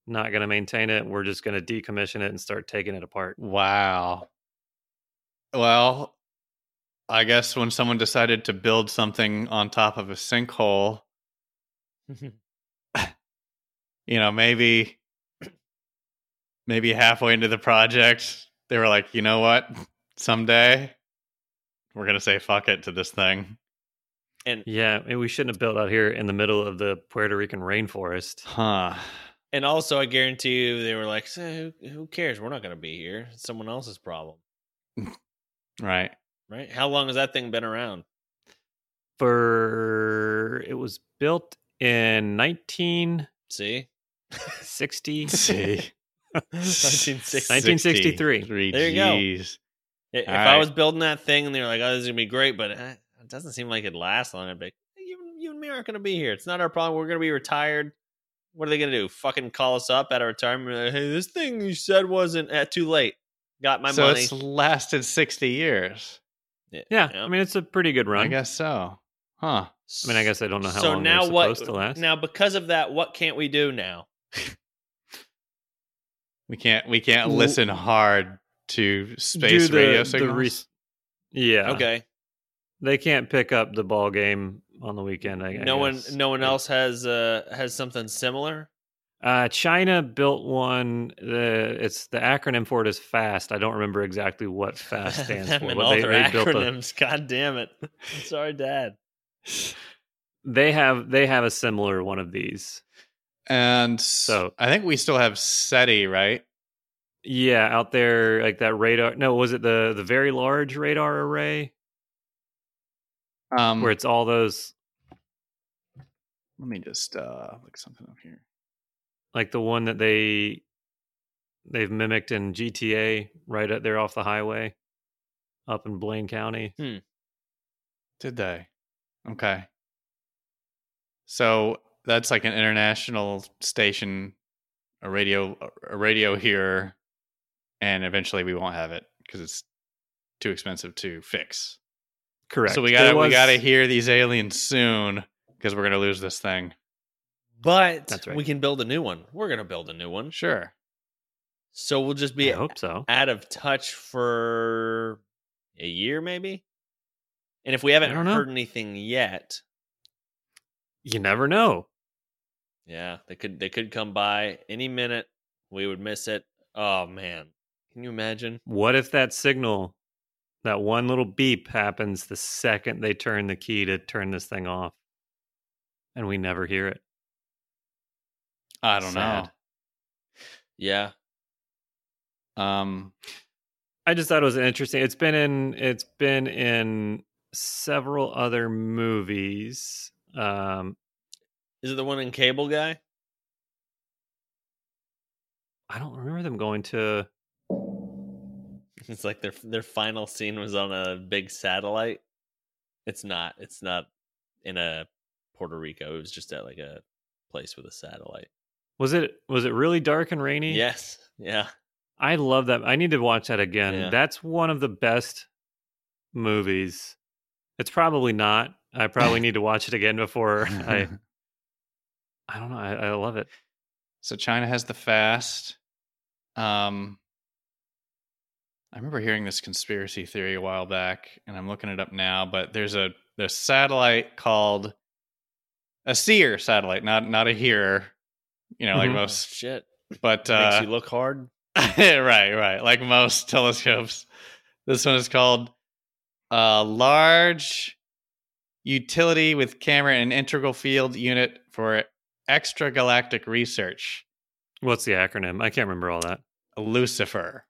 Not going to maintain it. We're just going to decommission it and start taking it apart. Wow. Well, I guess when someone decided to build something on top of a sinkhole, you know, maybe maybe halfway into the project, they were like, you know what? Someday we're gonna say fuck it to this thing. and Yeah, maybe we shouldn't have built out here in the middle of the Puerto Rican rainforest. Huh. and also, I guarantee you, they were like, so who, who cares? We're not going to be here. It's someone else's problem, Right. right? How long has that thing been around? For it was built in 1960. See, See. 1960. 1963. There you go. If All I right. was building that thing and they were like, "Oh, this is gonna be great," but uh, it doesn't seem like it lasts long, I'd be like, "You, you and me aren't gonna be here. It's not our problem. We're gonna be retired. What are they gonna do? Fucking call us up at our retirement? Like, hey, this thing you said wasn't uh, too late. Got my so money. it's lasted 60 years. Yeah, Yeah. I mean it's a pretty good run. I guess so. Huh. I mean, I guess I don't know how so long now they're what? supposed to last. Now because of that, what can't we do now? We can't we can't listen hard to space the- radio signals. res- yeah, Okay. They can't pick up the ball game on the weekend. I, I no one, no one else has uh has something similar. Uh, China built one. The it's the acronym for it is FAST. I don't remember exactly what FAST stands Them for. but all they, their they built a, acronyms. God damn it! I'm sorry, Dad. they have they have a similar one of these. And So- I think we still have SETI, right? Yeah, out there like that radar. No, was it the the very large radar array Um where it's all those let me just uh look something up here. like the one that they they've mimicked in GTA right up there off the highway up in Blaine County. Did they? Okay. So that's like an international station, a radio a radio here, and eventually we won't have it because it's too expensive to fix. Correct. So we gotta we gotta hear these aliens soon because we're gonna lose this thing. But That's right. we can build a new one. We're gonna build a new one. Sure. So we'll just be I hope so. out of touch for a year, maybe. And if we haven't don't know. heard anything yet, You never know. Yeah, they could they could come by any minute. We would miss it. Oh man, can you imagine? What if that signal, that one little beep happens the second they turn the key to turn this thing off? And we never hear it. I don't Sad. Yeah. Um, I just thought it was interesting. It's been in it's been in several other movies. Um is it the one in Cable Guy? I don't remember them going to It's like their their final scene was on a big satellite. It's not. It's not in a Puerto Rico. It was just at like a place with a satellite. Was it was it really dark and rainy? Yes. Yeah. I love that. I need to watch that again. Yeah. That's one of the best movies. It's probably not. I probably need to watch it again before I I don't know. I, I love it. so China has the fast. Um, I remember hearing this conspiracy theory a while back, and I'm looking it up now. But there's a there's a satellite called a seer satellite, not not a hearer. You know, like Mhm. Oh, most, shit. but Makes uh, you look hard. right, right. Like most telescopes. This one is called a Large Utility with Camera and Integral Field Unit for Extragalactic Research. What's the acronym? I can't remember all that. Lucifer.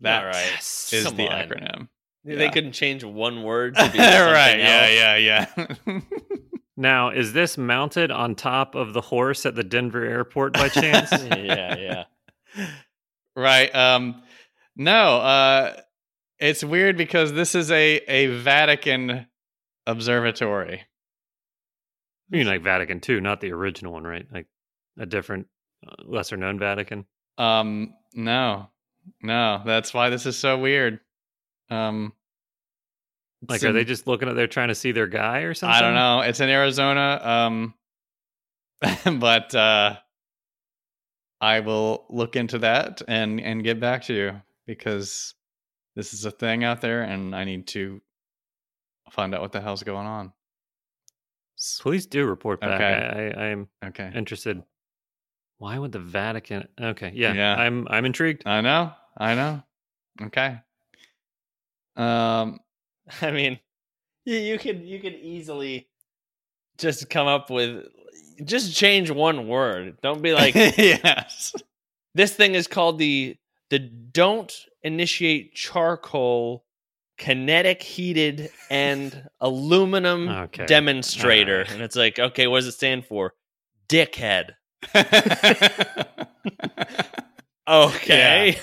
That That right. Yes. is Come the on. acronym. They couldn't change one word to be something right, yeah, yeah, yeah. Now, is this mounted on top of the horse at the Denver airport by chance? yeah, yeah. right. Um no, uh it's weird because this is a a Vatican observatory. You mean like Vatican II, not the original one, right? Like a different, uh, lesser known Vatican. Um, no, no, that's why this is so weird. Um, Like, it's are they just looking at there trying to see their guy or something? I don't know. It's in Arizona. Um, but uh, I will look into that and and get back to you because this is a thing out there, and I need to find out what the hell's going on. Please do report back. Okay. I, I, I'm Okay, interested. Why would the Vatican? Okay, yeah, Yeah. I'm I'm intrigued. I know, I know. Okay. Um, I mean, you, you could you could easily just come up with just change one word. Don't be like yes. this thing is called the the don't initiate charcoal kinetic heated and aluminum Okay. demonstrator Alright. and it's like okay what does it stand for dickhead okay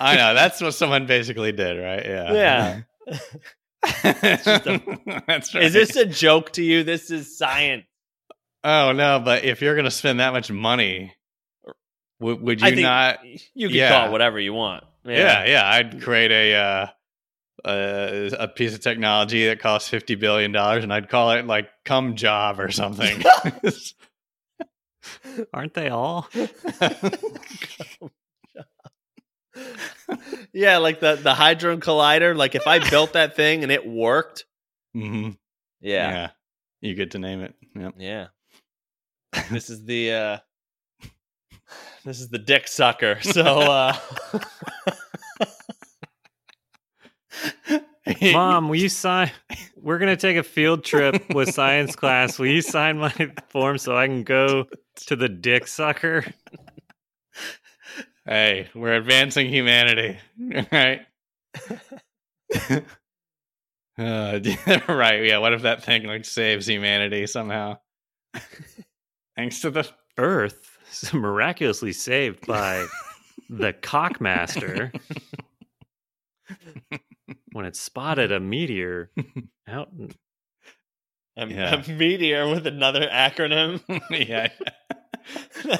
I know. That's what someone basically did, right? Yeah. yeah That's right. is this a joke to you this is science Oh no! But if you're gonna spend that much money, w- would you not? you can yeah. call it whatever you want Yeah. yeah, I'd create a uh, a, a piece of technology that costs fifty billion dollars, and I'd call it like "cum job" or something. Aren't they all? yeah, like the the Hadron Collider. Like if I built that thing and it worked, hmm yeah, you get to name it. Yep. yeah. this is the uh this is the dick sucker. So uh Mom, will you sign? We're gonna take a field trip with science class. Will you sign my form so I can go to the dick sucker? Hey, we're advancing humanity, right? uh, right, yeah. What if that thing like saves humanity somehow? Thanks to the Earth miraculously saved by the cockmaster when it spotted a meteor out. In, a, Yeah. a meteor with another acronym. yeah.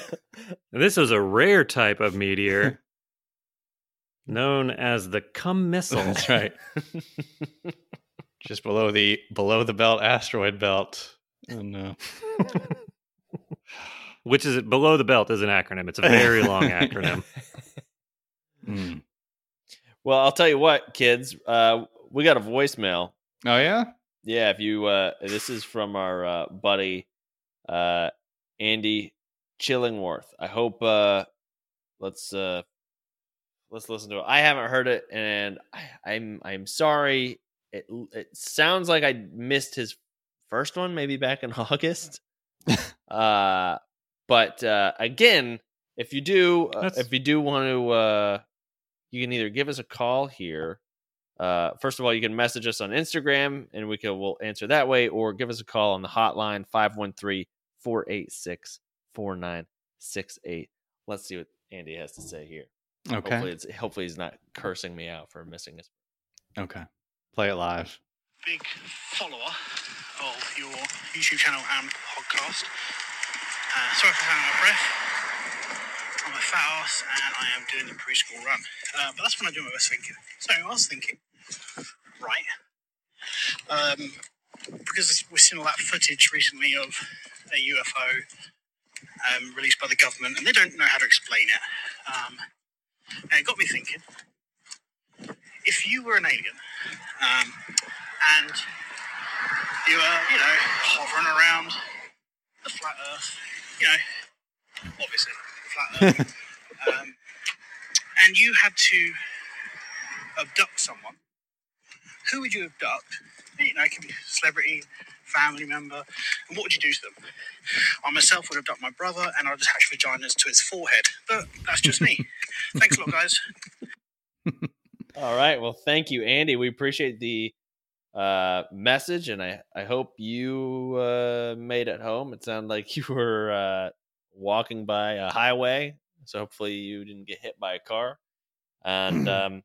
this was a rare type of meteor known as the cum missile. That's right. Just below the below the belt asteroid belt. And uh, which is below the belt is an acronym. It's a very long acronym. mm. Well, I'll tell you what, kids. Uh we got a voicemail. Oh yeah? yeah, if you uh this is from our uh buddy uh Andy Chillingworth. I hope uh let's uh let's listen to it. I haven't heard it and I, I'm I'm sorry. It it sounds like I missed his first one maybe back in August. uh but uh again, if you do uh, if you do want to uh you can either give us a call here uh, first of all, you can message us on Instagram and we can we'll answer that way, or give us a call on the hotline 513-486-4968. Let's see what Andy has to say here. Okay. Hopefully, it's hopefully he's not cursing me out for missing his. Okay. Play it live. big follower of your YouTube channel and podcast. Uh, sorry for sounding out of breath. I'm a fat ass and I am doing the preschool run. Uh, but that's when I do my best thinking. So I was thinking, right, um, because we've seen all that footage recently of a UFO um, released by the government and they don't know how to explain it. Um, and it got me thinking if you were an alien um, and you were, you know, hovering around the flat Earth, you know, obviously um, and you had to abduct someone. Who would you abduct? You know, it could be a celebrity, family member, and what would you do to them? I myself would abduct my brother, and I'd attach vaginas to his forehead. But that's just me. Thanks a lot, guys. All right. Well, thank you, Andy. We appreciate the uh, message, and I I hope you uh, made it home. It sounded like you were uh, walking by a highway, so hopefully you didn't get hit by a car. And um,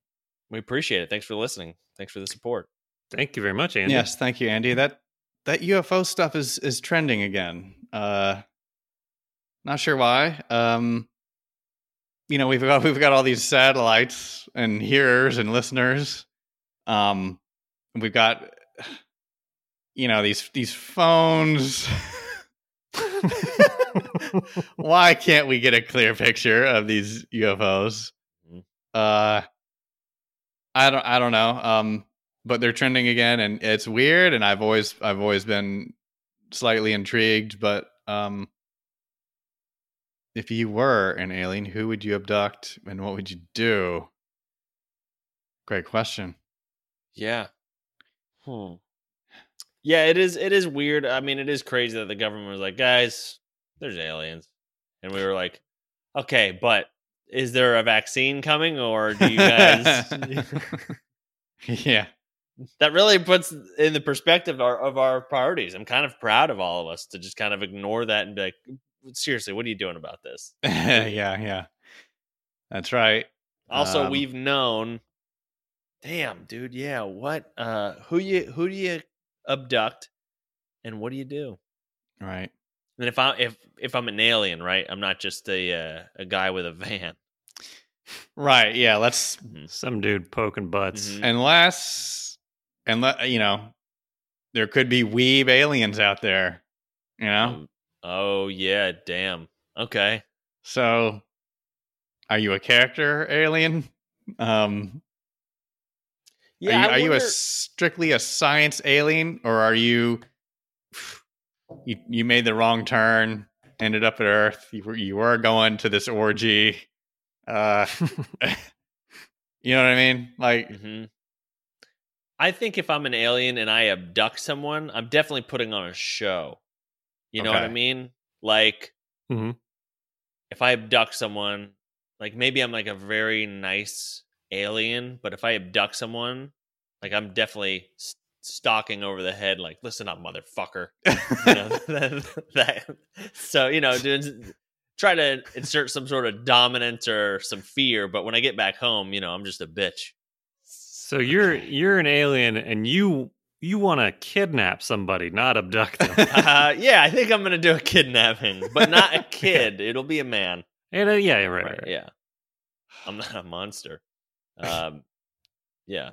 we appreciate it. Thanks for listening. Thanks for the support. Thank you very much, Andy. Yes, thank you, Andy. That that UFO stuff is is trending again. Uh not sure why. Um you know, we've got we've got all these satellites and hearers and listeners. Um we've got you know, these these phones. why can't we get a clear picture of these UFOs? Mhm. Uh I don't I don't know. Um but they're trending again and it's weird and I've always I've always been slightly intrigued, but um if you were an alien, who would you abduct and what would you do? Great question. Yeah. Hmm. Yeah, it is. It is weird. I mean, it is crazy that the government was like, "Guys, there's aliens," and we were like, "Okay, but is there a vaccine coming, or do you guys?" yeah. that really puts in the perspective of our, of our priorities. I'm kind of proud of all of us to just kind of ignore that and be like, "Seriously, what are you doing about this?" yeah, yeah. That's right. Also, Um, we've known. Damn, dude. Yeah. What? Uh, who you? Who do you abduct? And what do you do? Right. And if I if if I'm an alien, right? I'm not just a uh, a guy with a van. Right. Yeah, let's Some dude poking butts. Mhm. unless and let you know there could be weeb aliens out there, you know? Oh yeah, damn. Okay. So are you a character alien? Um Yeah. are you, I are you a strictly a science alien or are you you you made the wrong turn, ended up at Earth, you were, you were going to this orgy. Uh you know what I mean? Like Mhm. I think if I'm an alien and I abduct someone, I'm definitely putting on a show. You know what I mean? Like, Mhm. if I abduct someone, like maybe I'm like a very nice alien, but if I abduct someone, like I'm definitely stalking over the head, like, listen up, motherfucker. You know, that, that- so you know, doing, try to insert some sort of dominance or some fear, but when I get back home, you know, I'm just a bitch. So you're you're an alien and you you want to kidnap somebody, not abduct them. uh, yeah, I think I'm gonna do a kidnapping, but not a kid. It'll be a man. and, uh, yeah, right, right, right. Yeah, I'm not a monster. Um, yeah,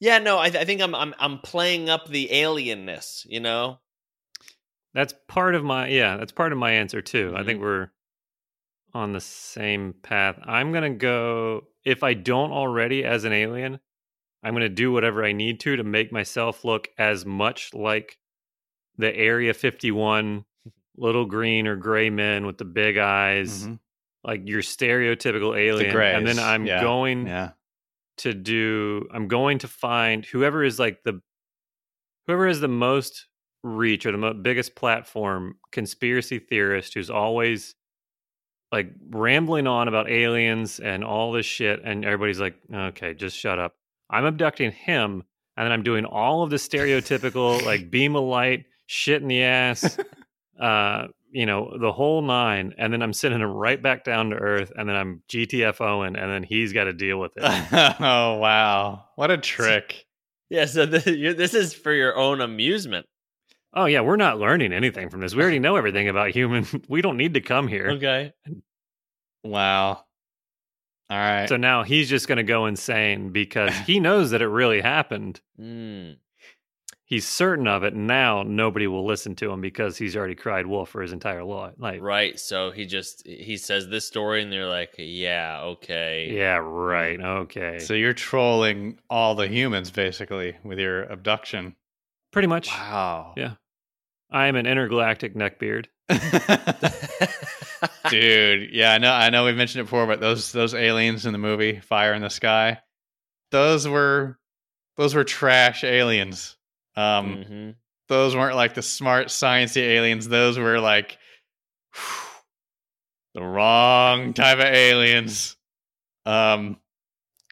yeah. No, I, I think I'm I'm I'm playing up the alienness. You know. That's part of my yeah, that's part of my answer too. I Mm-hmm. think we're on the same path. I'm gonna go if I don't already as an alien, I'm going to do whatever I need to to make myself look as much like the Area 51 little green or gray men with the big eyes, Mhm. like your stereotypical alien. and then I'm yeah, going Yeah. To do I'm going to find whoever is like the whoever has the most reach or the mo- biggest platform conspiracy theorist who's always like rambling on about aliens and all this shit and everybody's like okay just shut up. I'm abducting him and then i'm doing all of the stereotypical like beam of light shit in the ass uh you know the whole nine and then i'm sending him right back down to earth and then i'm gtfoing and then he's got to deal with it oh wow. What a trick. Yeah, so this, you this is for your own amusement. Oh yeah, we're not learning anything from this. We already know everything about human. We don't need to come here. Okay. Wow. All right. So now he's just going to go insane because he knows that it really happened. Mm. He's certain of it. Now nobody will listen to him because he's already cried wolf for his entire life. Right. So he just he says this story, and they're like, "Yeah, okay." yeah, right. Okay. so you're trolling all the humans basically with your abduction. Pretty much. Wow. Yeah. I am an intergalactic neckbeard. Dude, yeah, I know I know we mentioned it before, but those those aliens in the movie Fire in the Sky, those were those were trash aliens. Um Mhm. those weren't like the smart sciencey aliens. Those were like the wrong type of aliens. Um,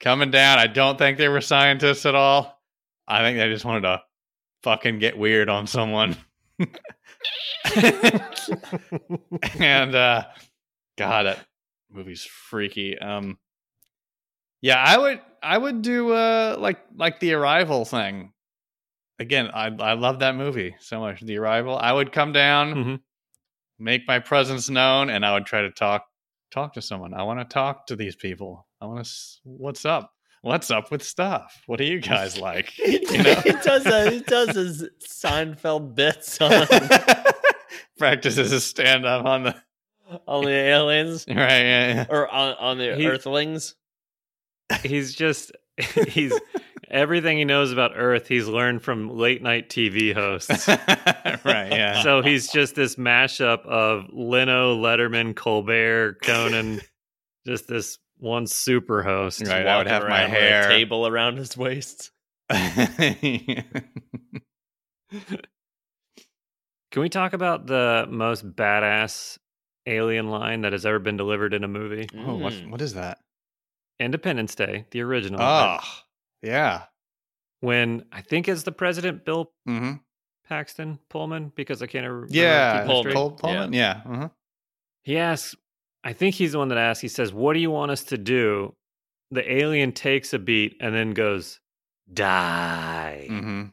coming down. I don't think they were scientists at all. I think they just wanted to fucking get weird on someone. and uh, God, that movie's freaky. Um, yeah, I would, I would do uh like like the arrival thing again, I I love that movie so much. The Arrival. I would come down, Mhm. make my presence known, and I would try to talk talk to someone. I want to talk to these people. I want to. What's up? What's up with stuff? What do you guys like? he, You know? he does a, he does his Seinfeld bits on Practices a stand up on the on the aliens right. Yeah, or on on the He- Earthlings. he's just, he's everything he knows about Earth, he's learned from late night TV hosts. right. Yeah. So he's just this mashup of Leno, Letterman, Colbert, Conan, just this one super host. Right, I would have my around a hair- table around his waist. Can we talk about the most badass alien line that has ever been delivered in a movie? oh, what Mm. what is that? Independence Day, the original. Oh, yeah. When I think it's the president, Bill Mm-hmm. Paxton Pullman, because I can't remember. Yeah, keep it straight. Cole Pullman. Yeah. uh-huh. He asks, I think he's the one that asks, he says, What do you want us to do? The alien takes a beat and then goes, Die. Mhm.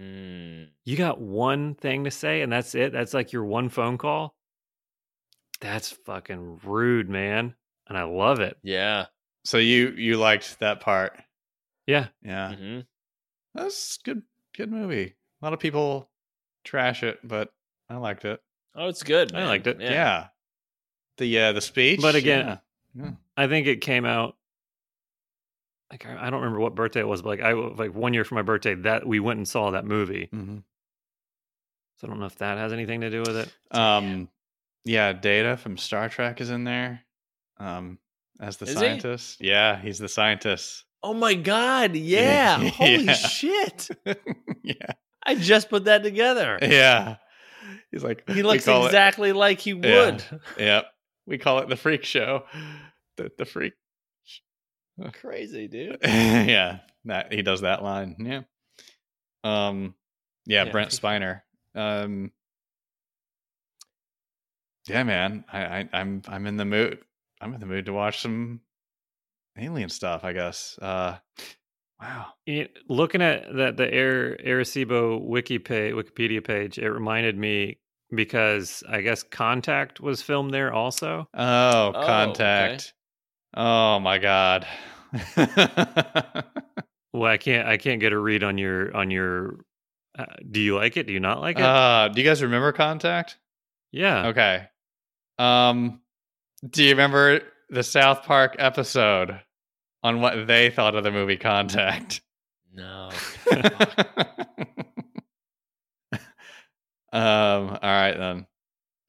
Mm. You got one thing to say and that's it? That's like your one phone call? That's fucking rude, man. And I love it. Yeah. So you you liked that part? Yeah. Yeah, hmm that's good. Good movie. A lot of people trash it, but I liked it. Oh, it's good. I liked it. Yeah. The uh the speech, But again- yeah. Yeah. I think it came out like I I don't remember what birthday it was, but like I like one year for my birthday that we went and saw that movie. Mhm. So I don't know if that has anything to do with it. Um, yeah, Data from Star Trek is in there. Um, as the Is he? scientist. Yeah, he's the scientist. Oh my god! Yeah. Yeah. Holy shit! yeah, I just put that together. yeah. He's like He looks call it- exactly like he Yeah. would. Yep. We call it the freak show. The the freak. Crazy, dude. yeah. That he does that line. Yeah. Um yeah, Yeah, Brent Spiner. Um Yeah, man. I, I I'm I'm in the mood. I'm in the mood to watch some alien stuff, I guess. Uh wow. It- looking at that the Air Arecibo wiki page, Wikipedia page, it reminded me because I guess Contact was filmed there also. Oh, okay. contact. Oh my god. Well, I can't I can't get a read on your on your. Uh, do you like it? Do you not like it? uh do you guys remember contact? yeah. Okay. Um, do you remember the South Park episode on what they thought of the movie Contact? No. um. All right then.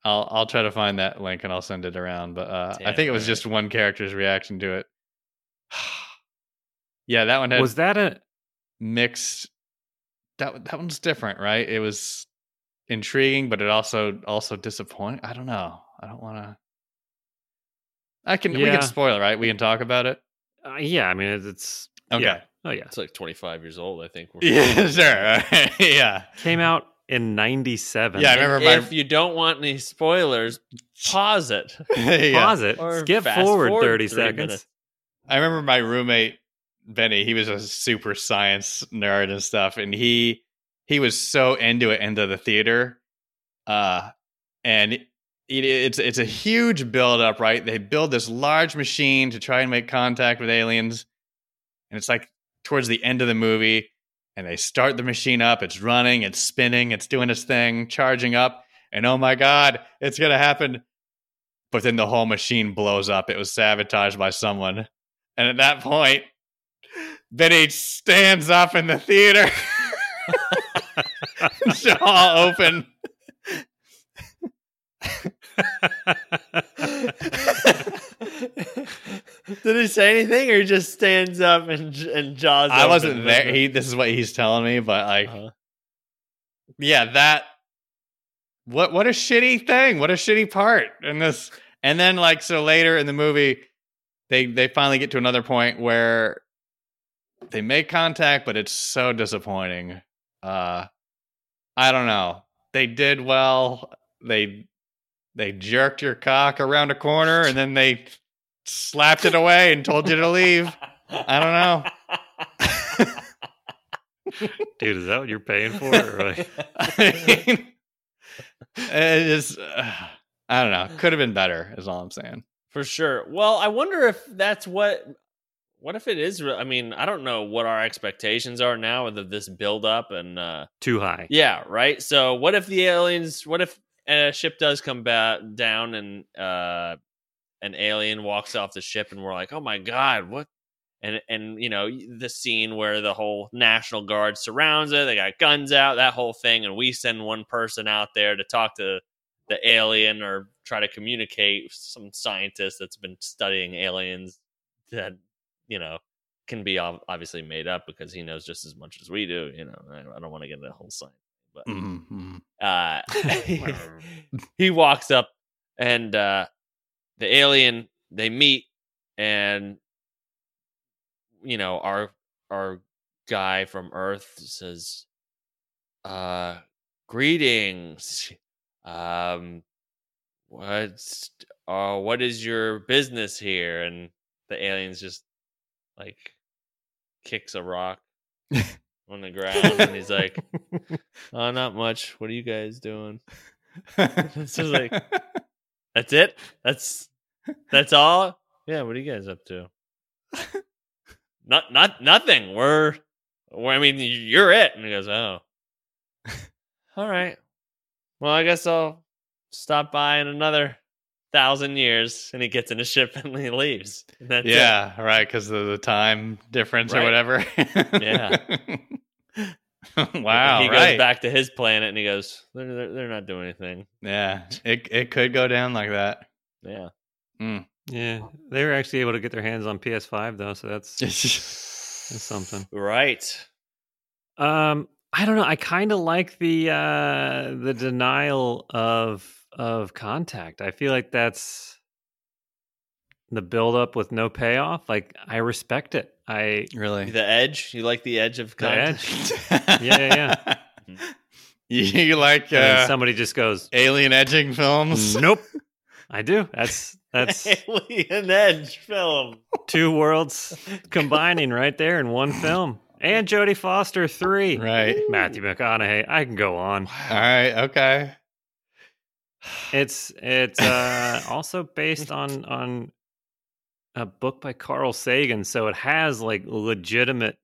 I'll I'll try to find that link and I'll send it around. But uh, I think it was alright. just one character's reaction to it. yeah, that one had Was that a mixed. That that one's different, right? It was intriguing, but it also also disappointing. I don't know. I don't want to. I can we can spoil it, right? We can talk about it. Uh, yeah, I mean it's, it's Okay. yeah. Oh yeah. It's like 25 years old, I think. Yeah, sure. yeah. Came out in 97. Yeah, I remember my- if you don't want any spoilers, pause it. yeah. Pause it. Or Skip fast forward, forward 30 seconds. minutes. I remember my roommate Benny. He was a super science nerd and stuff, and he he was so into it into the theater. Uh, and it, it's it's a huge buildup, right? They build this large machine to try and make contact with aliens, and it's like towards the end of the movie, and they start the machine up. It's running, it's spinning, it's doing its thing, charging up, and oh my god, it's gonna happen. But then the whole machine blows up. It was sabotaged by someone. And at that point, Benny stands up in the theater, jaw open. Did he say anything, or he just stands up and and jaws? I wasn't there. He, this is what he's telling me, but like, Uh-huh. yeah, that. What what a shitty thing! What a shitty part in this. And then like so later in the movie, they they finally get to another point where they make contact, but it's so disappointing. Uh, I don't know. They did well. They they jerked your cock around a corner and then they slapped it away and told you to leave. I don't know. Dude, is that what you're paying for? Or like- I mean, it just, uh, I don't know. Could have been better, is all I'm saying. For sure. Well, I wonder if that's what. What if it is? re- I mean, I don't know what our expectations are now with this build up and uh Too high. yeah, right. So, what if the aliens? What if a ship does come back down and uh an alien walks off the ship and we're like, oh my god, what? And and you know the scene where the whole national guard surrounds it, they got guns out, that whole thing, and we send one person out there to talk to the alien or try to communicate some scientist that's been studying aliens that you know can be obviously made up because he knows just as much as we do. You know, I, I don't want to get into the whole science, but Mm-hmm. uh, he walks up and uh, the alien they meet and you know our our guy from earth says uh greetings. Um what's uh what is your business here? And the alien's just like kicks a rock on the ground and he's like oh not much what are you guys doing It's just like- That's it. That's that's all. Yeah. What are you guys up to? not not nothing. We're. we're I mean, you're it. And he goes, oh. All right. Well, I guess I'll stop by in another thousand years. And he gets in a ship and he leaves. And that's it. yeah, right, because of the time difference or whatever. Yeah. wow. He right. goes back to his planet and he goes, they're they're, they're not doing anything. Yeah, it it could go down like that. Yeah. Yeah. They were actually able to get their hands on PS5 though, so that's, that's something. Right. Um, I don't know. I kind of like the uh the denial of of contact. I feel like that's the build up with no payoff. Like I respect it. I really. The edge. You like the edge of the content? edge. Yeah, yeah, you, you like uh, somebody just goes, alien edging films? "Nope." I do. That's that's Alien Edge film. two worlds combining right there in one film. And Jodie Foster three. Right. Matthew McConaughey. I can go on. All right. Okay. It's it's uh, also based on on a book by Carl Sagan, so it has like legitimate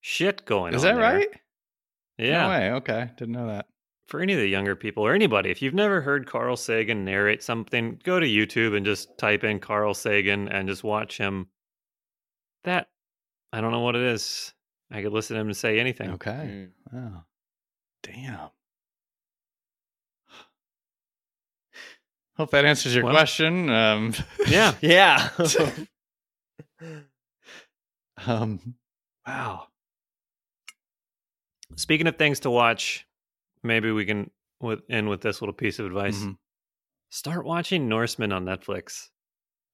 shit going Is on. Is that there. right? Yeah. No way. Okay. Didn't know that. For any of the younger people or anybody, if you've never heard Carl Sagan narrate something, go to YouTube and just type in Carl Sagan and just watch him. That I don't know what it is. I could listen to him say anything. Okay. Mm. Wow. Damn. Hope that answers your Well- question. Um, Yeah. Yeah. um, wow. Speaking of things to watch, maybe we can with, end with this little piece of advice. Mhm. Start watching Norseman on Netflix.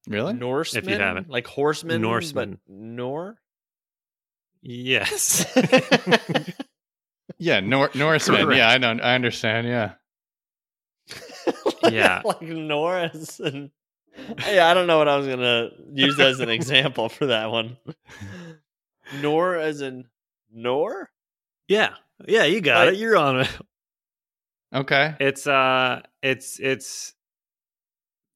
Really? Norseman? If you haven't. Like horseman? Norseman. But Nor? Yes. Yeah, Nor- Norseman. Correct. Yeah, I know. I understand. Yeah. Yeah. like Norris and yeah, I don't know what I was gonna use as an example for that one. Nor as in Nor? yeah. Yeah, you got Like- it. You're on it. Okay. It's uh it's it's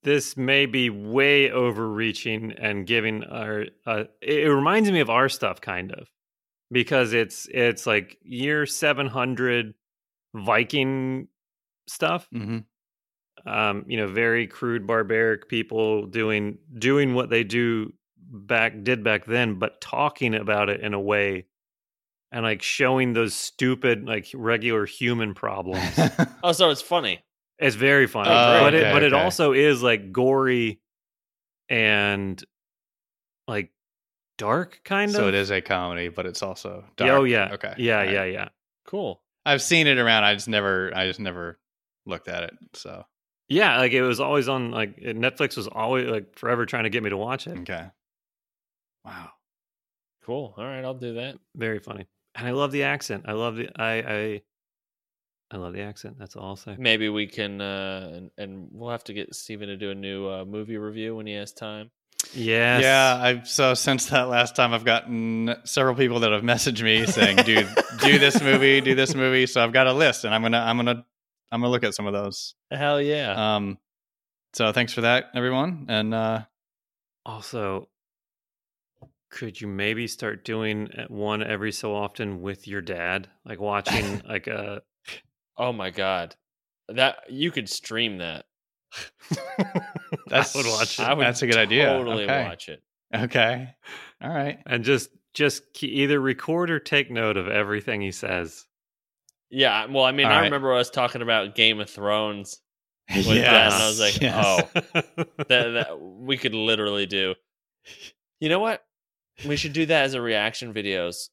this may be way overreaching and giving our uh it, it reminds me of our stuff kind of because it's it's like year 700 Viking stuff Mm hmm um you know very crude barbaric people doing doing what they do back did back then but talking about it in a way and like showing those stupid like regular human problems Oh, so it's funny. it's very funny, Oh, but it okay, but it also is like gory and like dark kind of. so it is a comedy, but it's also dark. Oh yeah. Okay. Yeah, All right. yeah, yeah. Cool. I've seen it around. I just never. I just never looked at it. So Yeah, like it was always on like Netflix was always like forever trying to get me to watch it. okay. Wow. Cool. All right, I'll do that. Very funny. And I love the accent. I love the I I I love the accent. That's all I'll say. Maybe we can uh and, and we'll have to get Steven to do a new uh, movie review when he has time. Yes. Yeah, I've so since that last time, I've gotten several people that have messaged me saying, "Dude, do this movie, do this movie." So I've got a list, and I'm gonna, I'm gonna, I'm gonna look at some of those. Hell yeah. Um, so thanks for that, everyone, and uh, Also, could you maybe start doing uh, one every so often with your dad, like watching like a oh my god. That you could stream that. that's I would watch it. I would That's a good idea. Totally Okay. watch it. okay, all right. and just just either record or take note of everything he says. Yeah, well, I mean, All I right. remember us talking about Game of Thrones. Yes, that, and I was like, yes. oh. That, that we could literally do. You know what? We should do that as a reaction videos.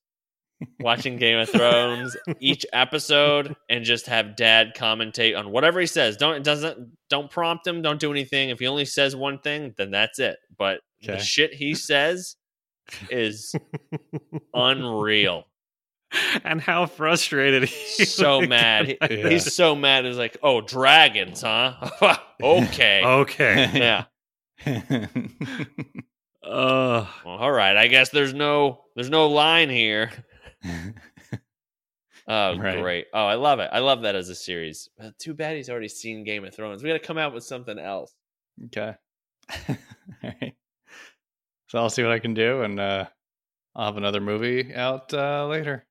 Watching Game of Thrones each episode and just have dad commentate on whatever he says. Don't it doesn't don't prompt him, don't do anything. If he only says one thing, then that's it. But the shit he says is unreal. and how frustrated he so mad. He- Yeah. He's so mad. He's like, "Oh, dragons, huh? okay, okay. yeah. Uh, Well, all right. I guess there's no there's no line here. Oh, Right. great. Oh, I love it. I love that as a series. Uh, Too bad he's already seen Game of Thrones. We got to come out with something else. okay. all right. So I'll see what I can do, and uh, I'll have another movie out uh, later.